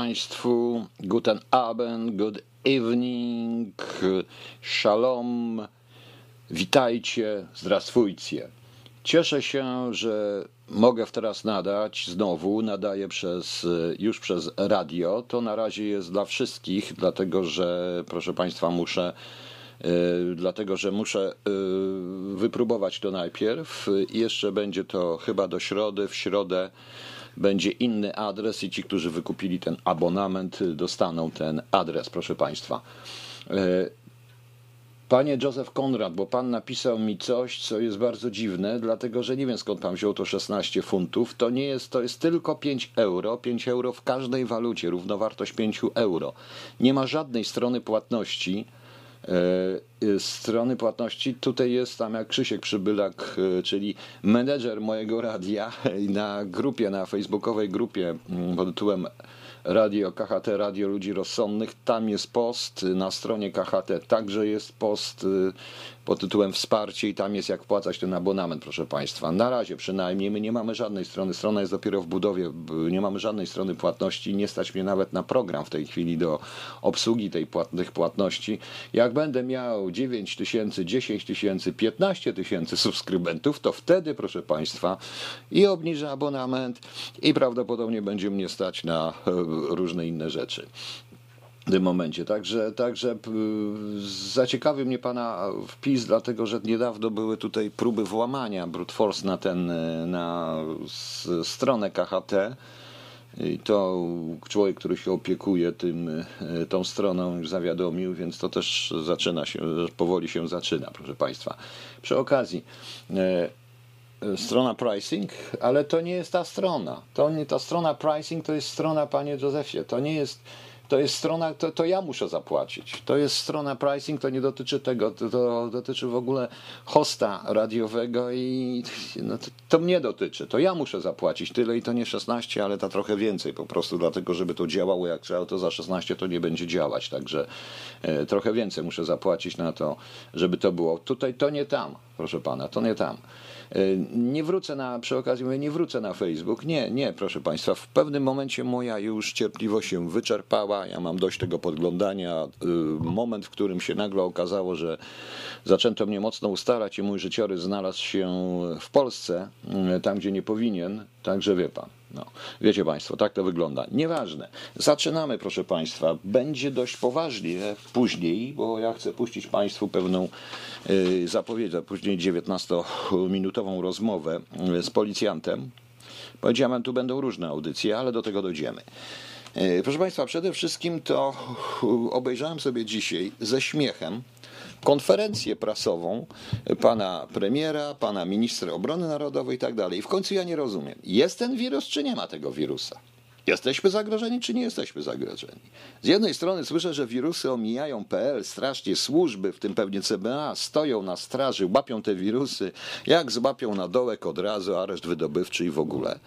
Państwu. Guten Abend, good evening, shalom. Witajcie, zdrastwujcie. Cieszę się, że mogę teraz nadać znowu. Nadaję przez, już przez radio. To na razie jest dla wszystkich, dlatego że, proszę Państwa, muszę. Yy, dlatego, że muszę yy, wypróbować to najpierw. Jeszcze będzie to chyba do środy. W środę będzie inny adres i ci, którzy wykupili ten abonament, dostaną ten adres, proszę Państwa. E, panie Józef Konrad, bo pan napisał mi coś, co jest bardzo dziwne, dlatego że nie wiem skąd pan wziął to 16 funtów. To nie jest, to jest tylko 5 euro. 5 euro w każdej walucie, równowartość 5 euro. Nie ma żadnej strony płatności strony płatności. Tutaj jest tam jak Krzysiek Przybylak, e, czyli menedżer mojego radia na grupie, na facebookowej grupie mm, pod tytułem Radio KHT, Radio Ludzi Rozsądnych. Tam jest post na stronie KHT, także jest post y, pod tytułem Wsparcie i tam jest jak wpłacać ten abonament, proszę Państwa. Na razie przynajmniej my nie mamy żadnej strony, strona jest dopiero w budowie, nie mamy żadnej strony płatności, nie stać mnie nawet na program w tej chwili do obsługi tej płat, tych płatności. Jak będę miał 9 tysięcy, 10 tysięcy, 15 tysięcy subskrybentów, to wtedy, proszę Państwa, i obniżę abonament i prawdopodobnie będzie mnie stać na różne inne rzeczy w tym momencie. Także, także zaciekawił mnie Pana wpis, dlatego że niedawno były tutaj próby włamania brute force na, ten, na stronę KHT. I to człowiek, który się opiekuje tym, tą stroną, już zawiadomił, więc to też zaczyna się, powoli się zaczyna, proszę Państwa. Przy okazji, e, strona pricing, ale to nie jest ta strona. To nie ta strona pricing, to jest strona, panie Józefie. To nie jest to jest strona, to, to ja muszę zapłacić. To jest strona pricing, to nie dotyczy tego, to, to dotyczy w ogóle hosta radiowego i no, to, to, mnie dotyczy. To ja muszę zapłacić tyle i to nie 16, ale to trochę więcej po prostu, dlatego żeby to działało jak trzeba, to za 16 to nie będzie działać, także e, trochę więcej muszę zapłacić na to, żeby to było. Tutaj to nie tam, proszę pana, to nie tam. E, nie wrócę na, przy okazji mówię, nie wrócę na Facebook. Nie, nie, proszę Państwa. W pewnym momencie moja już cierpliwość się wyczerpała. Ja mam dość tego podglądania. E, moment, w którym się nagle okazało, że zaczęto mnie mocno ustalać i mój życiorys znalazł się w Polsce, e, tam gdzie nie powinien. Także wie Pan. No, wiecie Państwo, tak to wygląda. Nieważne. Zaczynamy, proszę Państwa. Będzie dość poważnie później, bo ja chcę puścić Państwu pewną y, zapowiedź, a później 19-minutową rozmowę y, z policjantem. Powiedziałem, tu będą różne audycje, ale do tego dojdziemy. Y, proszę Państwa, przede wszystkim to obejrzałem sobie dzisiaj ze śmiechem konferencję prasową pana premiera, pana ministra obrony narodowej i tak dalej. I w końcu ja nie rozumiem, jest ten wirus, czy nie ma tego wirusa? Jesteśmy zagrożeni, czy nie jesteśmy zagrożeni? Z jednej strony słyszę, że wirusy omijają PL, strasznie służby, w tym pewnie CBA, stoją na straży, łapią te wirusy. Jak złapią na dołek od razu, areszt wydobywczy i w ogóle.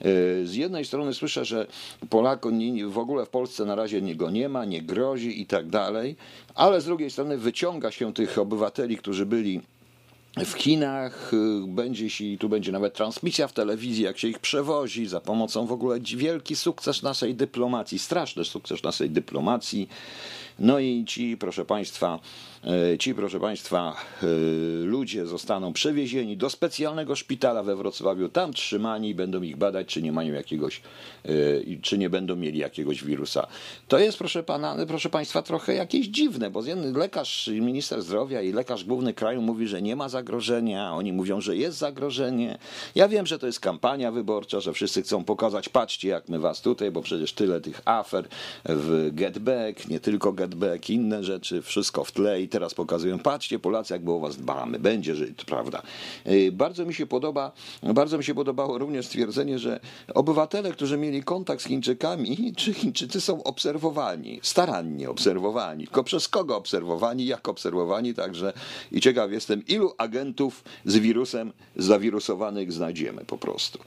Yy, z jednej strony słyszę, że Polakom w ogóle w Polsce na razie niego nie ma, nie grozi i tak dalej, ale z drugiej strony wyciąga się tych obywateli, którzy byli w Chinach y, będzie, jeśli tu będzie nawet transmisja w telewizji, jak się ich przewozi, za pomocą w ogóle wielki sukces naszej dyplomacji, straszny sukces naszej dyplomacji. No i ci, proszę Państwa, e, ci, proszę Państwa, e, ludzie zostaną przewiezieni do specjalnego szpitala we Wrocławiu, tam trzymani i będą ich badać, czy nie mają jakiegoś, e, czy nie będą mieli jakiegoś wirusa. To jest, proszę pana, proszę Państwa, trochę jakieś dziwne, bo lekarz, minister zdrowia i lekarz główny kraju mówi, że nie ma zagrożenia, oni mówią, że jest zagrożenie. Ja wiem, że to jest kampania wyborcza, że wszyscy chcą pokazać, patrzcie jak my was tutaj, bo przecież tyle tych afer w Get Back, nie tylko Get Back, inne rzeczy, wszystko w tle i teraz pokazują, patrzcie Polacy, jak my o was dbamy, będzie żyć, prawda. Y, Bardzo mi się podoba, bardzo mi się podobało również stwierdzenie, że obywatele, którzy mieli kontakt z Chińczykami, czy Chińczycy są obserwowani, starannie obserwowani, tylko przez kogo obserwowani, jak obserwowani, także i ciekaw jestem, ilu agentów z wirusem zawirusowanych znajdziemy po prostu.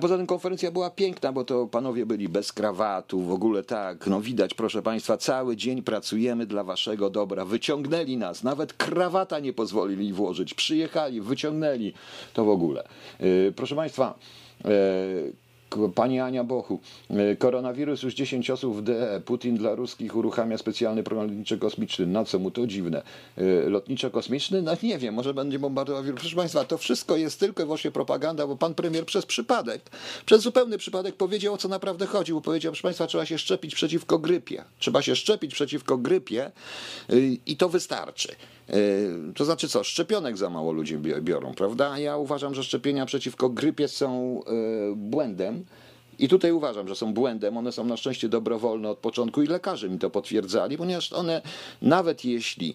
Poza tym konferencja była piękna, bo to panowie byli bez krawatu, w ogóle tak, no widać, proszę państwa, cały dzień pracujemy dla waszego dobra, wyciągnęli nas, nawet krawata nie pozwolili włożyć, przyjechali, wyciągnęli, to w ogóle. Yy, Proszę państwa, K- Pani Ania Bochu, e, koronawirus już 10 osób w DE. Putin dla ruskich uruchamia specjalny program lotniczo-kosmiczny. Na co mu to dziwne? E, Lotniczo-kosmiczny? No nie wiem, może będzie bombardował wirus. Proszę Państwa, to wszystko jest tylko i wyłącznie propaganda, bo pan premier przez przypadek, przez zupełny przypadek powiedział, o co naprawdę chodzi. Bo powiedział, proszę Państwa, trzeba się szczepić przeciwko grypie. Trzeba się szczepić przeciwko grypie y, i to wystarczy. Y, To znaczy co, szczepionek za mało ludzie bi- biorą, prawda? Ja uważam, że szczepienia przeciwko grypie są y, błędem. I tutaj uważam, że są błędem. One są na szczęście dobrowolne od początku i lekarze mi to potwierdzali, ponieważ one, nawet jeśli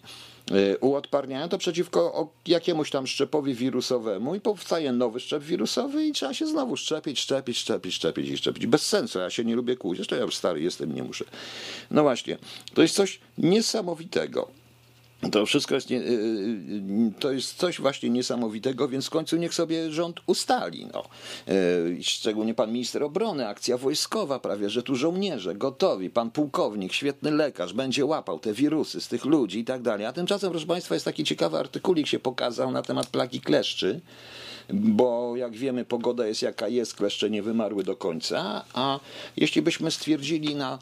y, uodparniają, to przeciwko jakiemuś tam szczepowi wirusowemu i powstaje nowy szczep wirusowy i trzeba się znowu szczepić, szczepić, szczepić, szczepić i szczepić. Bez sensu. Ja się nie lubię kłuć. Zresztą ja już stary jestem, nie muszę. No właśnie. To jest coś niesamowitego. To wszystko jest, nie, y, y, to jest coś właśnie niesamowitego, więc w końcu niech sobie rząd ustali. No. Y, Szczególnie pan minister obrony, akcja wojskowa prawie, że tu żołnierze gotowi, pan pułkownik, świetny lekarz, będzie łapał te wirusy z tych ludzi i tak dalej. A tymczasem, proszę państwa, jest taki ciekawy artykulik się pokazał na temat plagi kleszczy, bo jak wiemy, pogoda jest jaka jest, kleszcze nie wymarły do końca, a jeśli byśmy stwierdzili na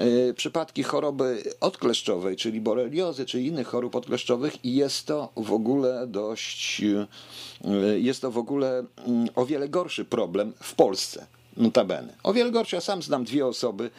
y, przypadki choroby odkleszczowej, czyli boreliozy, czy innych chorób odkleszczowych, i jest to w ogóle dość, y, jest to w ogóle mm, o wiele gorszy problem w Polsce. Notabene. O. Ja sam znam dwie osoby,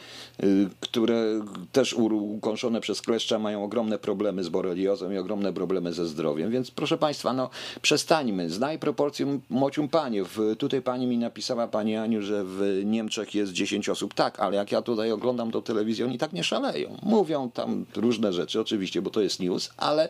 y, które też ukąszone przez kleszcza mają ogromne problemy z boreliozą i ogromne problemy ze zdrowiem. Więc proszę Państwa, no przestańmy. Znaj proporcję mocium panie. W, tutaj pani mi napisała, Pani Aniu, że w Niemczech jest 10 osób. Tak, ale jak ja tutaj oglądam tą telewizję, oni tak nie szaleją. Mówią tam różne rzeczy, oczywiście, bo to jest news, ale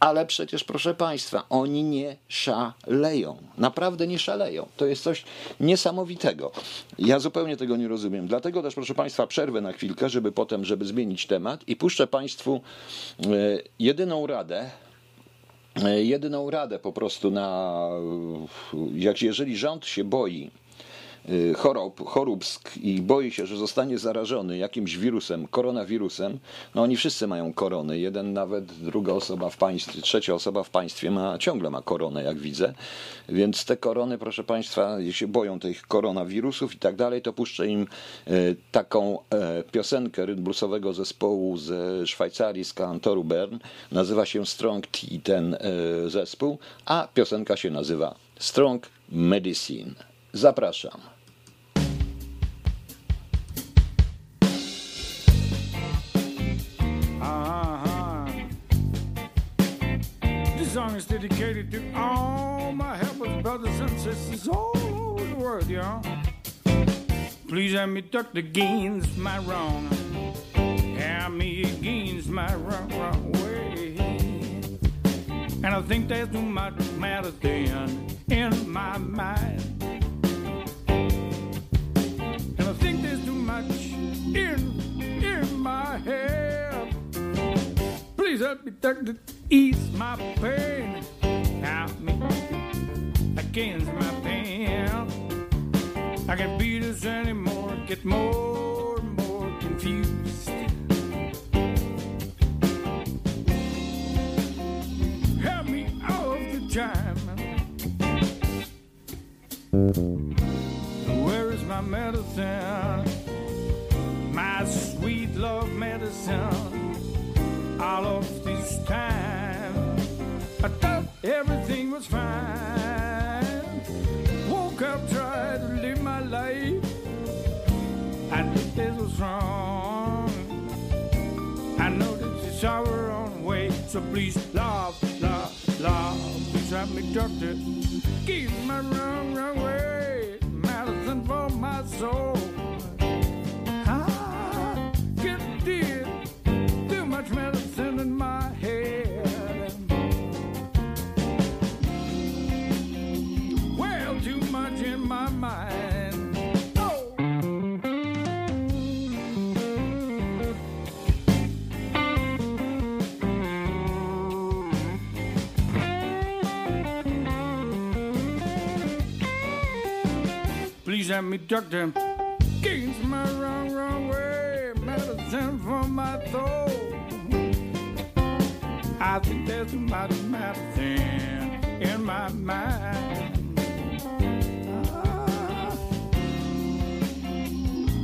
ale przecież, proszę Państwa, oni nie szaleją. Naprawdę nie szaleją. To jest coś niesamowitego. Ja zupełnie tego nie rozumiem. Dlatego też, proszę Państwa, przerwę na chwilkę, żeby potem, żeby zmienić temat i puszczę Państwu e, jedyną radę, e, jedyną radę po prostu na, jak jeżeli rząd się boi chorób, choróbsk i boi się, że zostanie zarażony jakimś wirusem, koronawirusem, no oni wszyscy mają korony. Jeden nawet, druga osoba w państwie, trzecia osoba w państwie ma, ciągle ma koronę, jak widzę. Więc te korony, proszę Państwa, jeśli boją tych koronawirusów i tak dalej, to puszczę im y, taką e, piosenkę rytm zespołu ze Szwajcarii, z kantoru Bern. Nazywa się Strong Tea ten e, zespół, a piosenka się nazywa Strong Medicine. Zapraszam. Uh-huh. This song is dedicated to all my helpers, brothers and sisters all over the world, y'all. Please help me duck the gains my wrong. Help me against my wrong, wrong way. And I think there's too much medicine in my mind. And I think there's too much in in my head. Please help me to ease my pain. Help me against my pain. I can't beat this anymore. Get more and more confused. Help me all the time. Where is my medicine? My sweet love medicine. All of this time, I thought everything was fine. Woke up, tried to live my life. I knew this was wrong. I know this is our own way. So please, love, love, love, please help me, doctor. Keep my wrong, wrong way. Medicine for my soul. Have me doctor. Against my wrong, wrong way. Medicine for my soul. I think there's much medicine in my mind.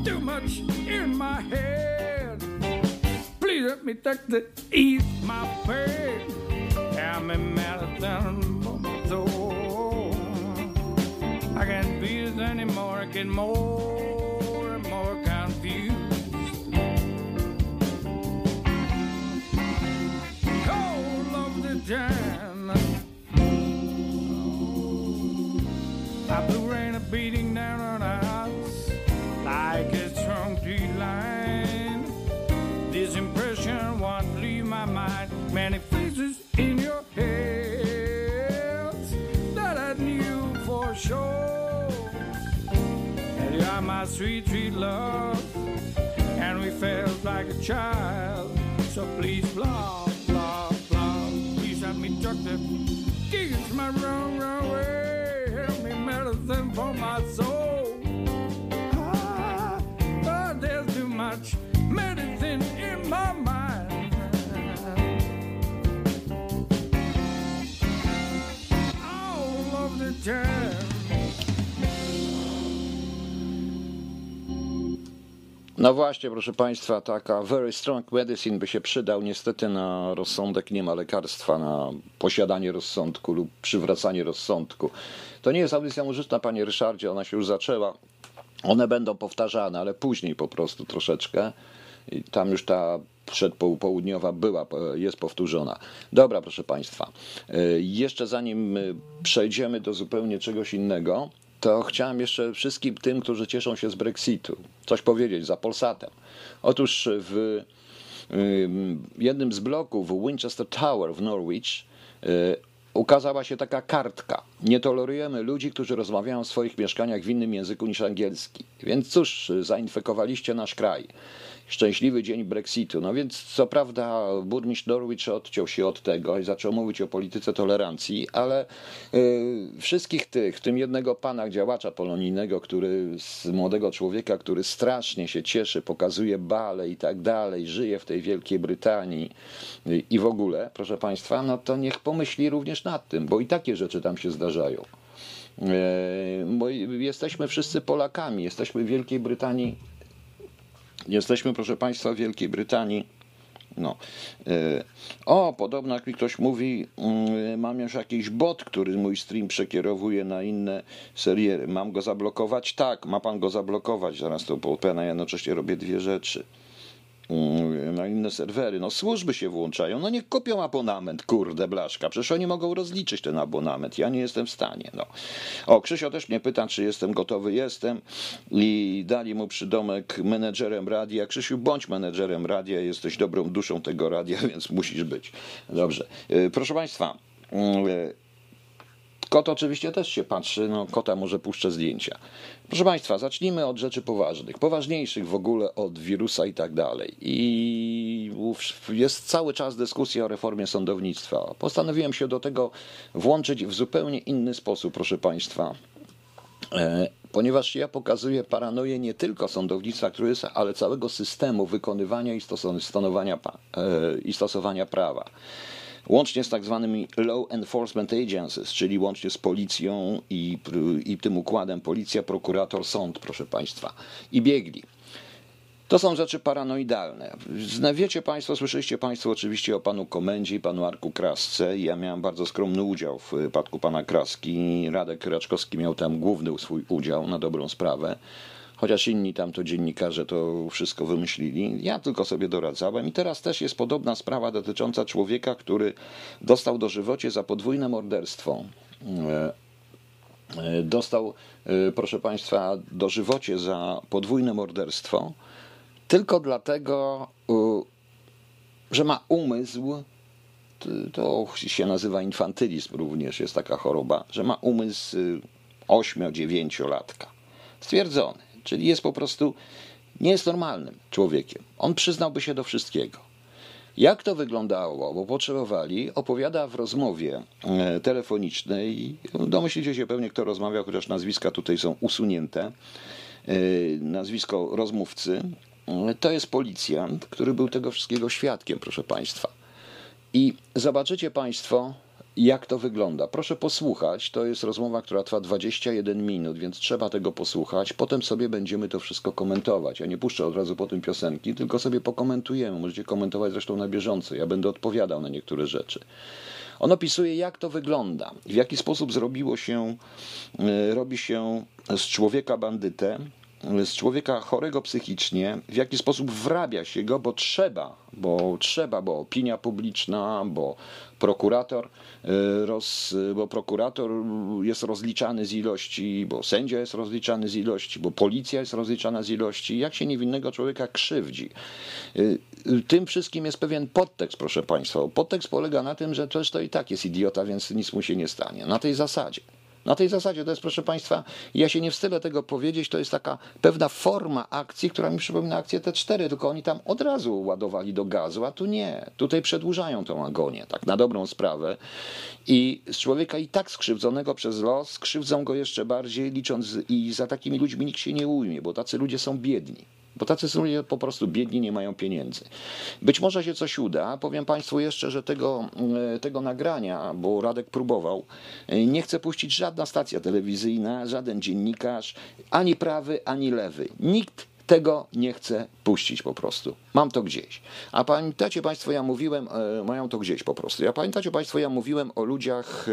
Too much in my head. Please let me take the ease my pain. Have me medicine for my soul. I can't be this anymore. I get more and more confused. Cold of the time. Love. And we felt like a child. So please, blah, blah, blah. Please help me, doctor. It's my wrong, wrong way. Help me, medicine for my soul. Ah, but there's too much medicine in my mind. All of the time. No właśnie, proszę Państwa, taka very strong medicine by się przydał. Niestety na rozsądek nie ma lekarstwa, na posiadanie rozsądku lub przywracanie rozsądku. To nie jest audycja muzyczna, Panie Ryszardzie, ona się już zaczęła. One będą powtarzane, ale później po prostu troszeczkę. I tam już ta przedpołudniowa była, jest powtórzona. Dobra, proszę Państwa. y, Jeszcze zanim y, przejdziemy do zupełnie czegoś innego, to chciałem jeszcze wszystkim tym, którzy cieszą się z Brexitu, coś powiedzieć za Polsatem. Otóż w y, jednym z bloków Winchester Tower w Norwich y, ukazała się taka kartka. Nie tolerujemy ludzi, którzy rozmawiają w swoich mieszkaniach w innym języku niż angielski. Więc cóż, zainfekowaliście nasz kraj. Szczęśliwy dzień Brexitu. No więc co prawda burmistrz Norwich odciął się od tego i zaczął mówić o polityce tolerancji, ale y, wszystkich tych, w tym jednego pana działacza polonijnego, który z młodego człowieka, który strasznie się cieszy, pokazuje bale i tak dalej, żyje w tej Wielkiej Brytanii y, i w ogóle, proszę państwa, no to niech pomyśli również nad tym, bo i takie rzeczy tam się zdarzają. E, jesteśmy wszyscy Polakami, jesteśmy w Wielkiej Brytanii Jesteśmy, proszę Państwa, w Wielkiej Brytanii. No. E, O, podobno jak mi ktoś mówi, mm, mam już jakiś bot, który mój stream przekierowuje na inne seriery. Mam go zablokować? Tak, ma pan go zablokować. Zaraz to a ja jednocześnie robię dwie rzeczy. Na inne serwery. No służby się włączają. No niech kupią abonament, kurde blaszka. Przecież oni mogą rozliczyć ten abonament. Ja nie jestem w stanie. No. O, Krzysio też mnie pyta, czy jestem gotowy. Jestem. I dali mu przydomek menedżerem radia. Krzysiu, bądź menedżerem radia. Jesteś dobrą duszą tego radia, więc musisz być. Dobrze. Y, Proszę Państwa. Kot oczywiście też się patrzy, no kota może puszczę zdjęcia. Proszę Państwa, zacznijmy od rzeczy poważnych, poważniejszych w ogóle od wirusa i tak dalej. I jest cały czas dyskusja o reformie sądownictwa. Postanowiłem się do tego włączyć w zupełnie inny sposób, proszę Państwa. E, Ponieważ ja pokazuję paranoję nie tylko sądownictwa, który jest, ale całego systemu wykonywania i stosowania, e, i stosowania prawa łącznie z tak zwanymi law enforcement agencies, czyli łącznie z policją i, i tym układem policja, prokurator, sąd, proszę Państwa, i biegli. To są rzeczy paranoidalne. Wiecie Państwo, słyszeliście Państwo oczywiście o panu Komendzie i panu Arku Krasce. Ja miałem bardzo skromny udział w wypadku pana Kraski. Radek Raczkowski miał tam główny swój udział na dobrą sprawę. Chociaż inni tam to dziennikarze to wszystko wymyślili. Ja tylko sobie doradzałem i teraz też jest podobna sprawa dotycząca człowieka, który dostał dożywocie za podwójne morderstwo. E, e, Dostał, e, proszę Państwa, dożywocie za podwójne morderstwo tylko dlatego, że ma umysł, to- się nazywa infantylizm również, jest taka choroba, że ma umysł 8-9-latka. Stwierdzony, czyli jest po prostu, nie jest normalnym człowiekiem. On przyznałby się do wszystkiego. Jak to wyglądało, bo potrzebowali, opowiada w rozmowie e, telefonicznej. Domyślicie się pewnie, kto rozmawiał, chociaż nazwiska tutaj są usunięte. E, Nazwisko rozmówcy. E, To jest policjant, który był tego wszystkiego świadkiem, proszę Państwa. I zobaczycie Państwo, jak to wygląda. Proszę posłuchać. To jest rozmowa, która trwa 21 minut, więc trzeba tego posłuchać. Potem sobie będziemy to wszystko komentować. Ja nie puszczę od razu po tym piosenki, tylko sobie pokomentujemy. Możecie komentować zresztą na bieżąco. Ja będę odpowiadał na niektóre rzeczy. On opisuje, jak to wygląda, w jaki sposób zrobiło się, e, robi się z człowieka bandytę, z człowieka chorego psychicznie, w jaki sposób wrabia się go, bo trzeba, bo trzeba, bo opinia publiczna, bo prokurator, e, roz, bo prokurator jest rozliczany z ilości, bo sędzia jest rozliczany z ilości, bo policja jest rozliczana z ilości, jak się niewinnego człowieka krzywdzi. E, Tym wszystkim jest pewien podtekst, proszę Państwa. Podtekst polega na tym, że też to i tak jest idiota, więc nic mu się nie stanie. Na tej zasadzie. Na tej zasadzie to jest, proszę Państwa, ja się nie wstydzę tego powiedzieć, to jest taka pewna forma akcji, która mi przypomina akcję T4, tylko oni tam od razu ładowali do gazu, a tu nie. Tutaj przedłużają tą agonię, tak na dobrą sprawę. I z człowieka i tak skrzywdzonego przez los, skrzywdzą go jeszcze bardziej, licząc i za takimi ludźmi nikt się nie ujmie, bo tacy ludzie są biedni. Bo tacy są ludzie po prostu biedni, nie mają pieniędzy. Być może się coś uda. Powiem Państwu jeszcze, że tego, e, tego nagrania, bo Radek próbował, e, nie chce puścić żadna stacja telewizyjna, żaden dziennikarz, ani prawy, ani lewy. Nikt tego nie chce puścić po prostu. Mam to gdzieś. A pamiętacie Państwo, ja mówiłem, e, mają to gdzieś po prostu. Ja pamiętacie Państwo, ja mówiłem o ludziach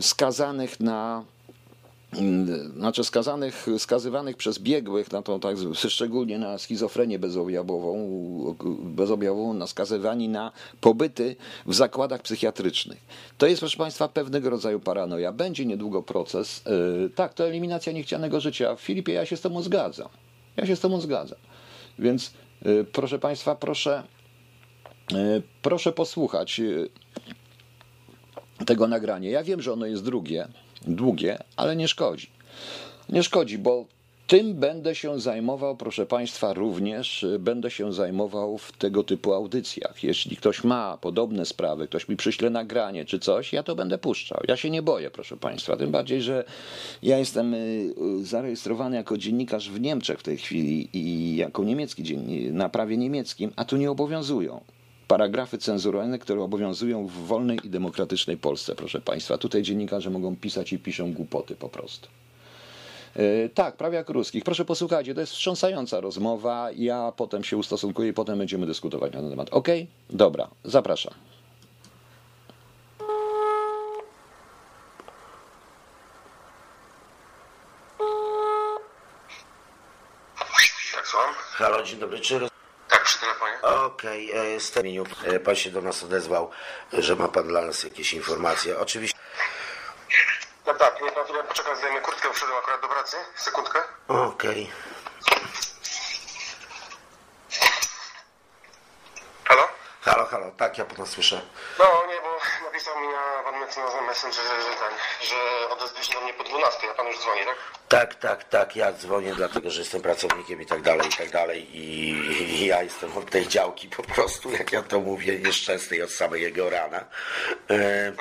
skazanych na znaczy skazanych, skazywanych przez biegłych na to tak, szczególnie na schizofrenię bezobjawową, bezobjawową, na skazywani na pobyty w zakładach psychiatrycznych. To jest, proszę Państwa, pewnego rodzaju paranoja. Będzie niedługo proces. Yy, Tak, to eliminacja niechcianego życia. Filipie, ja się z tobą zgadzam. Ja się z tobą zgadzam. Więc yy, proszę Państwa, proszę, yy, proszę posłuchać tego nagrania. Ja wiem, że ono jest drugie, długie, ale nie szkodzi. Nie szkodzi, bo tym będę się zajmował, proszę Państwa, również będę się zajmował w tego typu audycjach. Jeśli ktoś ma podobne sprawy, ktoś mi przyśle nagranie czy coś, ja to będę puszczał. Ja się nie boję, proszę Państwa. Tym bardziej, że ja jestem y, y, zarejestrowany jako dziennikarz w Niemczech w tej chwili i jako niemiecki dziennik, na prawie niemieckim, a tu nie obowiązują paragrafy cenzuralne, które obowiązują w wolnej i demokratycznej Polsce, proszę Państwa. Tutaj dziennikarze mogą pisać i piszą głupoty po prostu. Yy, Tak, prawie jak ruskich. Proszę posłuchajcie, to jest wstrząsająca rozmowa. Ja potem się ustosunkuję i potem będziemy dyskutować na ten temat. Ok? Dobra, zapraszam. Halo, dzień dobry. Czy roz... Telefonie. Okej, okay, z tym imieniu e, pan się do nas odezwał, że ma pan dla nas jakieś informacje. Oczywiście. No tak, niech pan chwilę poczeka, zdejmę kurtkę, wszedłem akurat do pracy. Sekundkę. Okej. Halo? Halo, halo, tak, ja pana słyszę. No nie, mi na Messengerze, że ten, że odezwie się do mnie po 12, a pan już dzwoni, tak? Tak, tak, tak, ja dzwonię dlatego, że jestem pracownikiem i tak dalej, i tak dalej i, i ja jestem od tej działki po prostu, jak ja to mówię, nieszczęsnej od samego rana. E,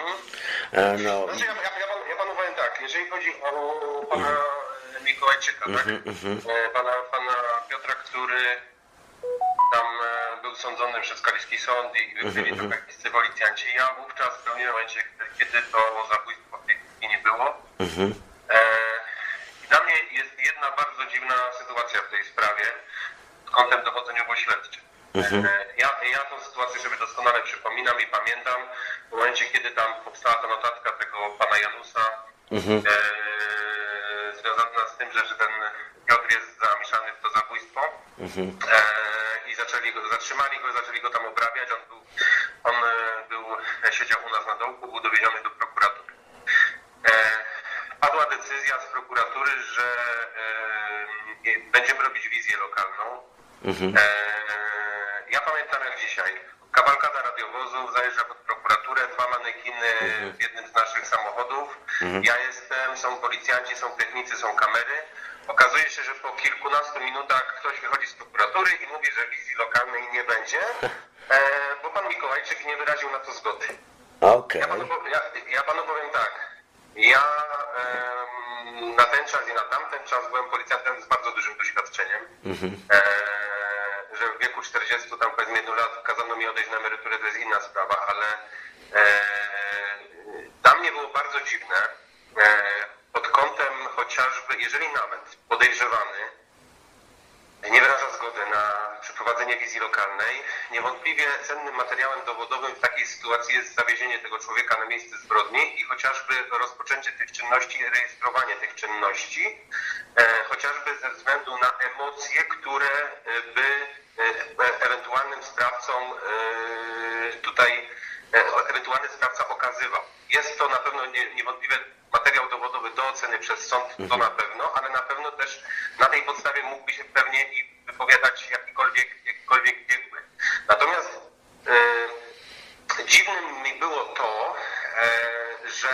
e, no, Znaczy ja, ja, ja, pan, ja panu powiem tak, jeżeli chodzi o pana Mikołajczyka, tak? E, Pana, pana Piotra, który sądzony przez Kaliski Sąd i byli to jakieś policjanci. Ja wówczas w pewnym momencie, kiedy to zabójstwo w tej nie było, e, i dla mnie jest jedna bardzo dziwna sytuacja w tej sprawie pod kątem dowodzeniowo-śledczym. E, Ja, ja tą sytuację sobie doskonale przypominam i pamiętam. W momencie, kiedy tam powstała ta notatka tego pana Janusa, e, związana związana z tym, że, że ten Piotr jest zamieszany w to zabójstwo. E, I zaczęli go, zatrzymali go, zaczęli go tam obrabiać. On był, on e, był, e, siedział u nas na dołku, był dowieziony do prokuratury. E, padła decyzja z prokuratury, że e, będziemy robić wizję lokalną. E, ja pamiętam jak dzisiaj. Kawalkada radiowozów zajeżdża pod prokuraturę, dwa manekiny w jednym z naszych samochodów. Ja jestem, są policjanci, są technicy, są kamery. Okazuje się, że po kilkunastu minutach ktoś wychodzi z prokuratury i mówi, że wizji lokalnej nie będzie, e, bo pan Mikołajczyk nie wyraził na to zgody. Okej. Ja panu, ja, ja panu powiem tak. Ja em, na ten czas i na tamten czas byłem policjantem z bardzo dużym doświadczeniem. E, że w wieku 40 tam powiedzmy 1 lat kazano mi odejść na emeryturę, to jest inna sprawa, ale e, dla mnie było bardzo dziwne e, pod kątem chociażby, jeżeli nawet podejrzewany nie wyraża zgody na przeprowadzenie wizji lokalnej. Niewątpliwie cennym materiałem dowodowym w takiej sytuacji jest zawiezienie tego człowieka na miejsce zbrodni i chociażby rozpoczęcie tych czynności rejestrowanie tych czynności, e, chociażby ze względu na emocje, które e, by ewentualnym sprawcom e, tutaj e, ewentualny sprawca okazywał. Jest to na pewno nie, niewątpliwie materiał dowodowy do oceny przez sąd, to na pewno, ale na pewno też na tej podstawie mógłby się pewnie i wypowiadać jakikolwiek, jakikolwiek biegły. Natomiast e, dziwnym mi było to, e, że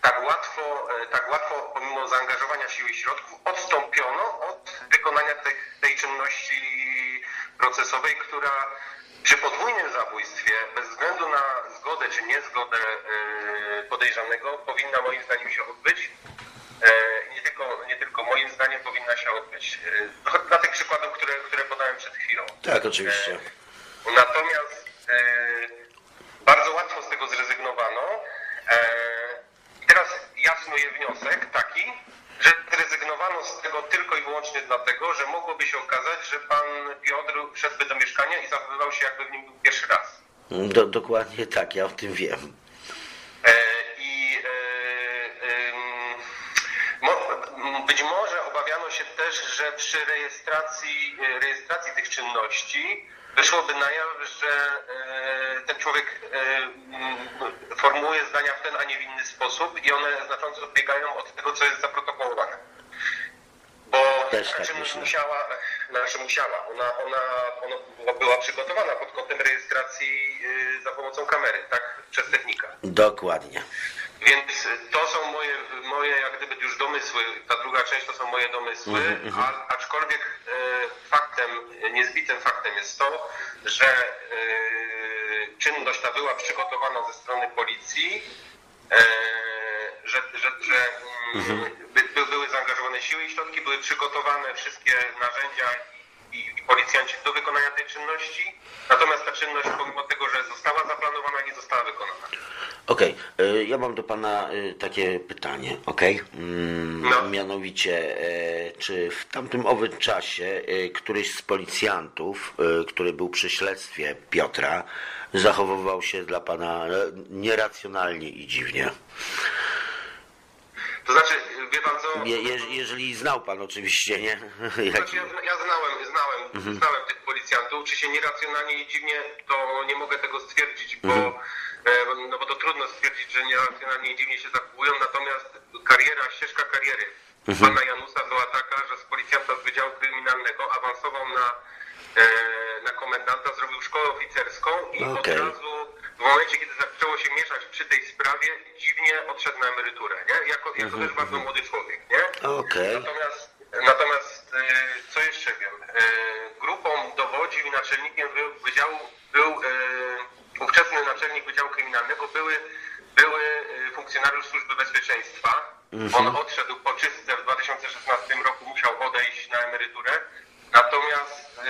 tak łatwo, e, tak łatwo pomimo zaangażowania siły i środków odstąpiono od wykonania tej, tej czynności procesowej, która przy podwójnym zabójstwie, bez względu na zgodę czy niezgodę e, podejrzanego, powinna moim zdaniem się odbyć. E, Nie tylko, nie tylko moim zdaniem powinna się odbyć. E, Dla tych przykładów, które, które podałem przed chwilą. Tak, oczywiście. Natomiast e, bardzo łatwo z tego zrezygnowano. E, I teraz ja snuję wniosek taki, zrezygnowano z tego tylko i wyłącznie dlatego, że mogłoby się okazać, że pan Piotr wszedłby do mieszkania i zachowywał się jakby w nim był pierwszy raz. Do, dokładnie tak, ja o tym wiem. E, I e, em, mo- być może obawiano się też, że przy rejestracji, e, rejestracji tych czynności wyszłoby na jaw, że e, ten człowiek e, formułuje zdania w ten, a nie w inny sposób i one znacząco odbiegają od tego, co jest zaprotokołowane. Bo Też tak myślę. musiała, znaczy musiała, ona, ona, ona była- przygotowana pod kątem rejestracji y, za pomocą kamery, tak, przez technika. Dokładnie. Więc to są moje, moje jak gdyby już domysły, ta druga część to są moje domysły, a, aczkolwiek e, faktem, niezbitym faktem jest to, że e, czynność ta była przygotowana ze strony policji, e, że, że, że mm, by, by, były zaangażowane siły i środki, były przygotowane wszystkie narzędzia i, i policjanci do wykonania tej czynności, natomiast ta czynność pomimo tego, że została zaplanowana, nie została wykonana. Okej, y, ja mam do Pana y, takie pytanie, okej? Mm, No. Mianowicie, e, czy w tamtym owym czasie któryś z policjantów, który był przy śledztwie Piotra, zachowywał się dla Pana e, nieracjonalnie i dziwnie? To znaczy, wie pan co? Je, je, jeżeli znał Pan oczywiście, nie? Znaczy, ja, ja znałem, znałem, znałem tych policjantów. Czy się nieracjonalnie i dziwnie, to nie mogę tego stwierdzić, bo, e, no bo to trudno stwierdzić, że nieracjonalnie i dziwnie się zachowują. Natomiast kariera, ścieżka kariery pana Janusa była taka, że z policjanta z Wydziału Kryminalnego awansował na, e, na komendanta, zrobił szkołę oficerską i Okej. od razu w momencie, kiedy zaczęło się mieszać przy tej sprawie, dziwnie odszedł na emeryturę, nie? Jako, jako też bardzo młody człowiek, nie? Okej. Natomiast, natomiast e, co jeszcze wiem? E, Grupą dowodził i naczelnikiem wy- wydziału był e, ówczesny naczelnik Wydziału Kryminalnego, były, były funkcjonariusz Służby Bezpieczeństwa. On odszedł po czystce w 2016 roku, musiał odejść na emeryturę. Natomiast e,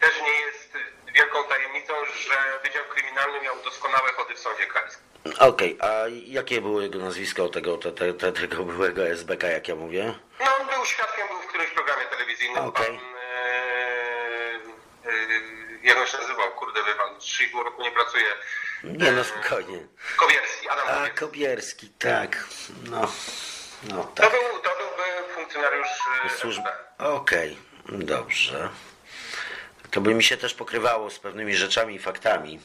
też nie jest wielką tajemnicą, że Wydział Kryminalny miał doskonałe chody w Sądzie Krajskim. Okej, a jakie było jego nazwisko tego, te, te, te, tego byłego SBK, jak ja mówię? No, on był świadkiem, był w którymś programie telewizyjnym. Okej. Pan, e, e, jak on się nazywał? Kurde, wie pan, 3,5 roku nie pracuje. Nie no, spokojnie. Kowierski, Adam A. Kobierski, tak. No, no To tak. był, to był e, funkcjonariusz e, Służb... Okej, dobrze. To by mi się też pokrywało z pewnymi rzeczami i faktami.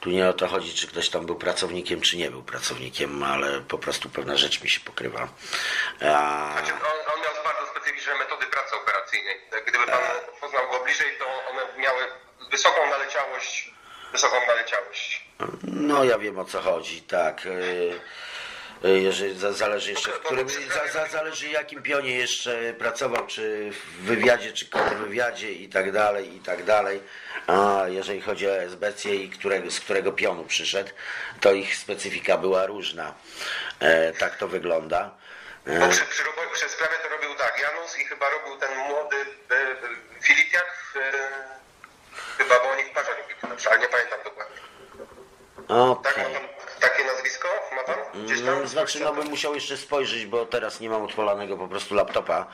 Tu nie o to chodzi, czy ktoś tam był pracownikiem, czy nie był pracownikiem, ale po prostu pewna rzecz mi się pokrywa. A... Znaczy, on, on miał bardzo specyficzne metody pracy operacyjnej. Gdyby pan poznał go bliżej, to one miały wysoką naleciałość, wysoką naleciałość. No ja wiem o co chodzi, tak. Y, Jeżeli za, zależy jeszcze w którym, za, za, zależy jakim pionie jeszcze pracował, czy w wywiadzie, czy kontrwywiadzie i tak dalej, i tak dalej. A jeżeli chodzi o SBC i którego, z którego pionu przyszedł, to ich specyfika była różna. E, tak to wygląda. Bo przy, przy, przy sprawie to robił tak, Janus i chyba robił ten młody e, e, Filipiak, e, chyba, bo oni w parze robili, ale nie pamiętam dokładnie. Okej. Tak, ma pan takie nazwisko? Ma pan gdzieś tam? Znaczy, no bym musiał jeszcze spojrzeć, bo teraz nie mam odpalanego po prostu laptopa.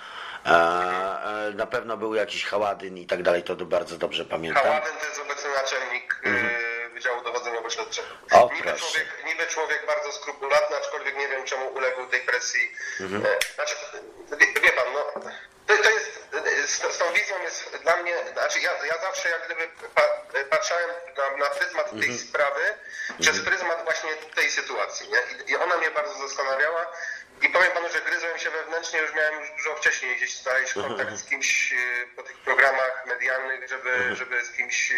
E, e, na pewno był jakiś Haładyn i tak dalej, to bardzo dobrze pamiętam. Haładen to jest obecny naczelnik e, Wydziału Dowodzeniowo-Śledczego. Mhm. O, Niby proszę. człowiek, niby człowiek bardzo skrupulatny, aczkolwiek nie wiem czemu uległ tej presji. Mhm. E, Znaczy, wie, wie pan, no, to, to jest, z, z tą wizją jest dla mnie, znaczy ja, ja zawsze jak gdyby pa, patrzałem na, na pryzmat tej Mhm. sprawy przez pryzmat właśnie tej sytuacji, nie? I, I ona mnie bardzo zastanawiała. I powiem panu, że gryzłem się wewnętrznie, już miałem już dużo wcześniej gdzieś starać Mhm. kontakt z kimś e, po tych programach medialnych, żeby, Mhm. żeby z kimś e,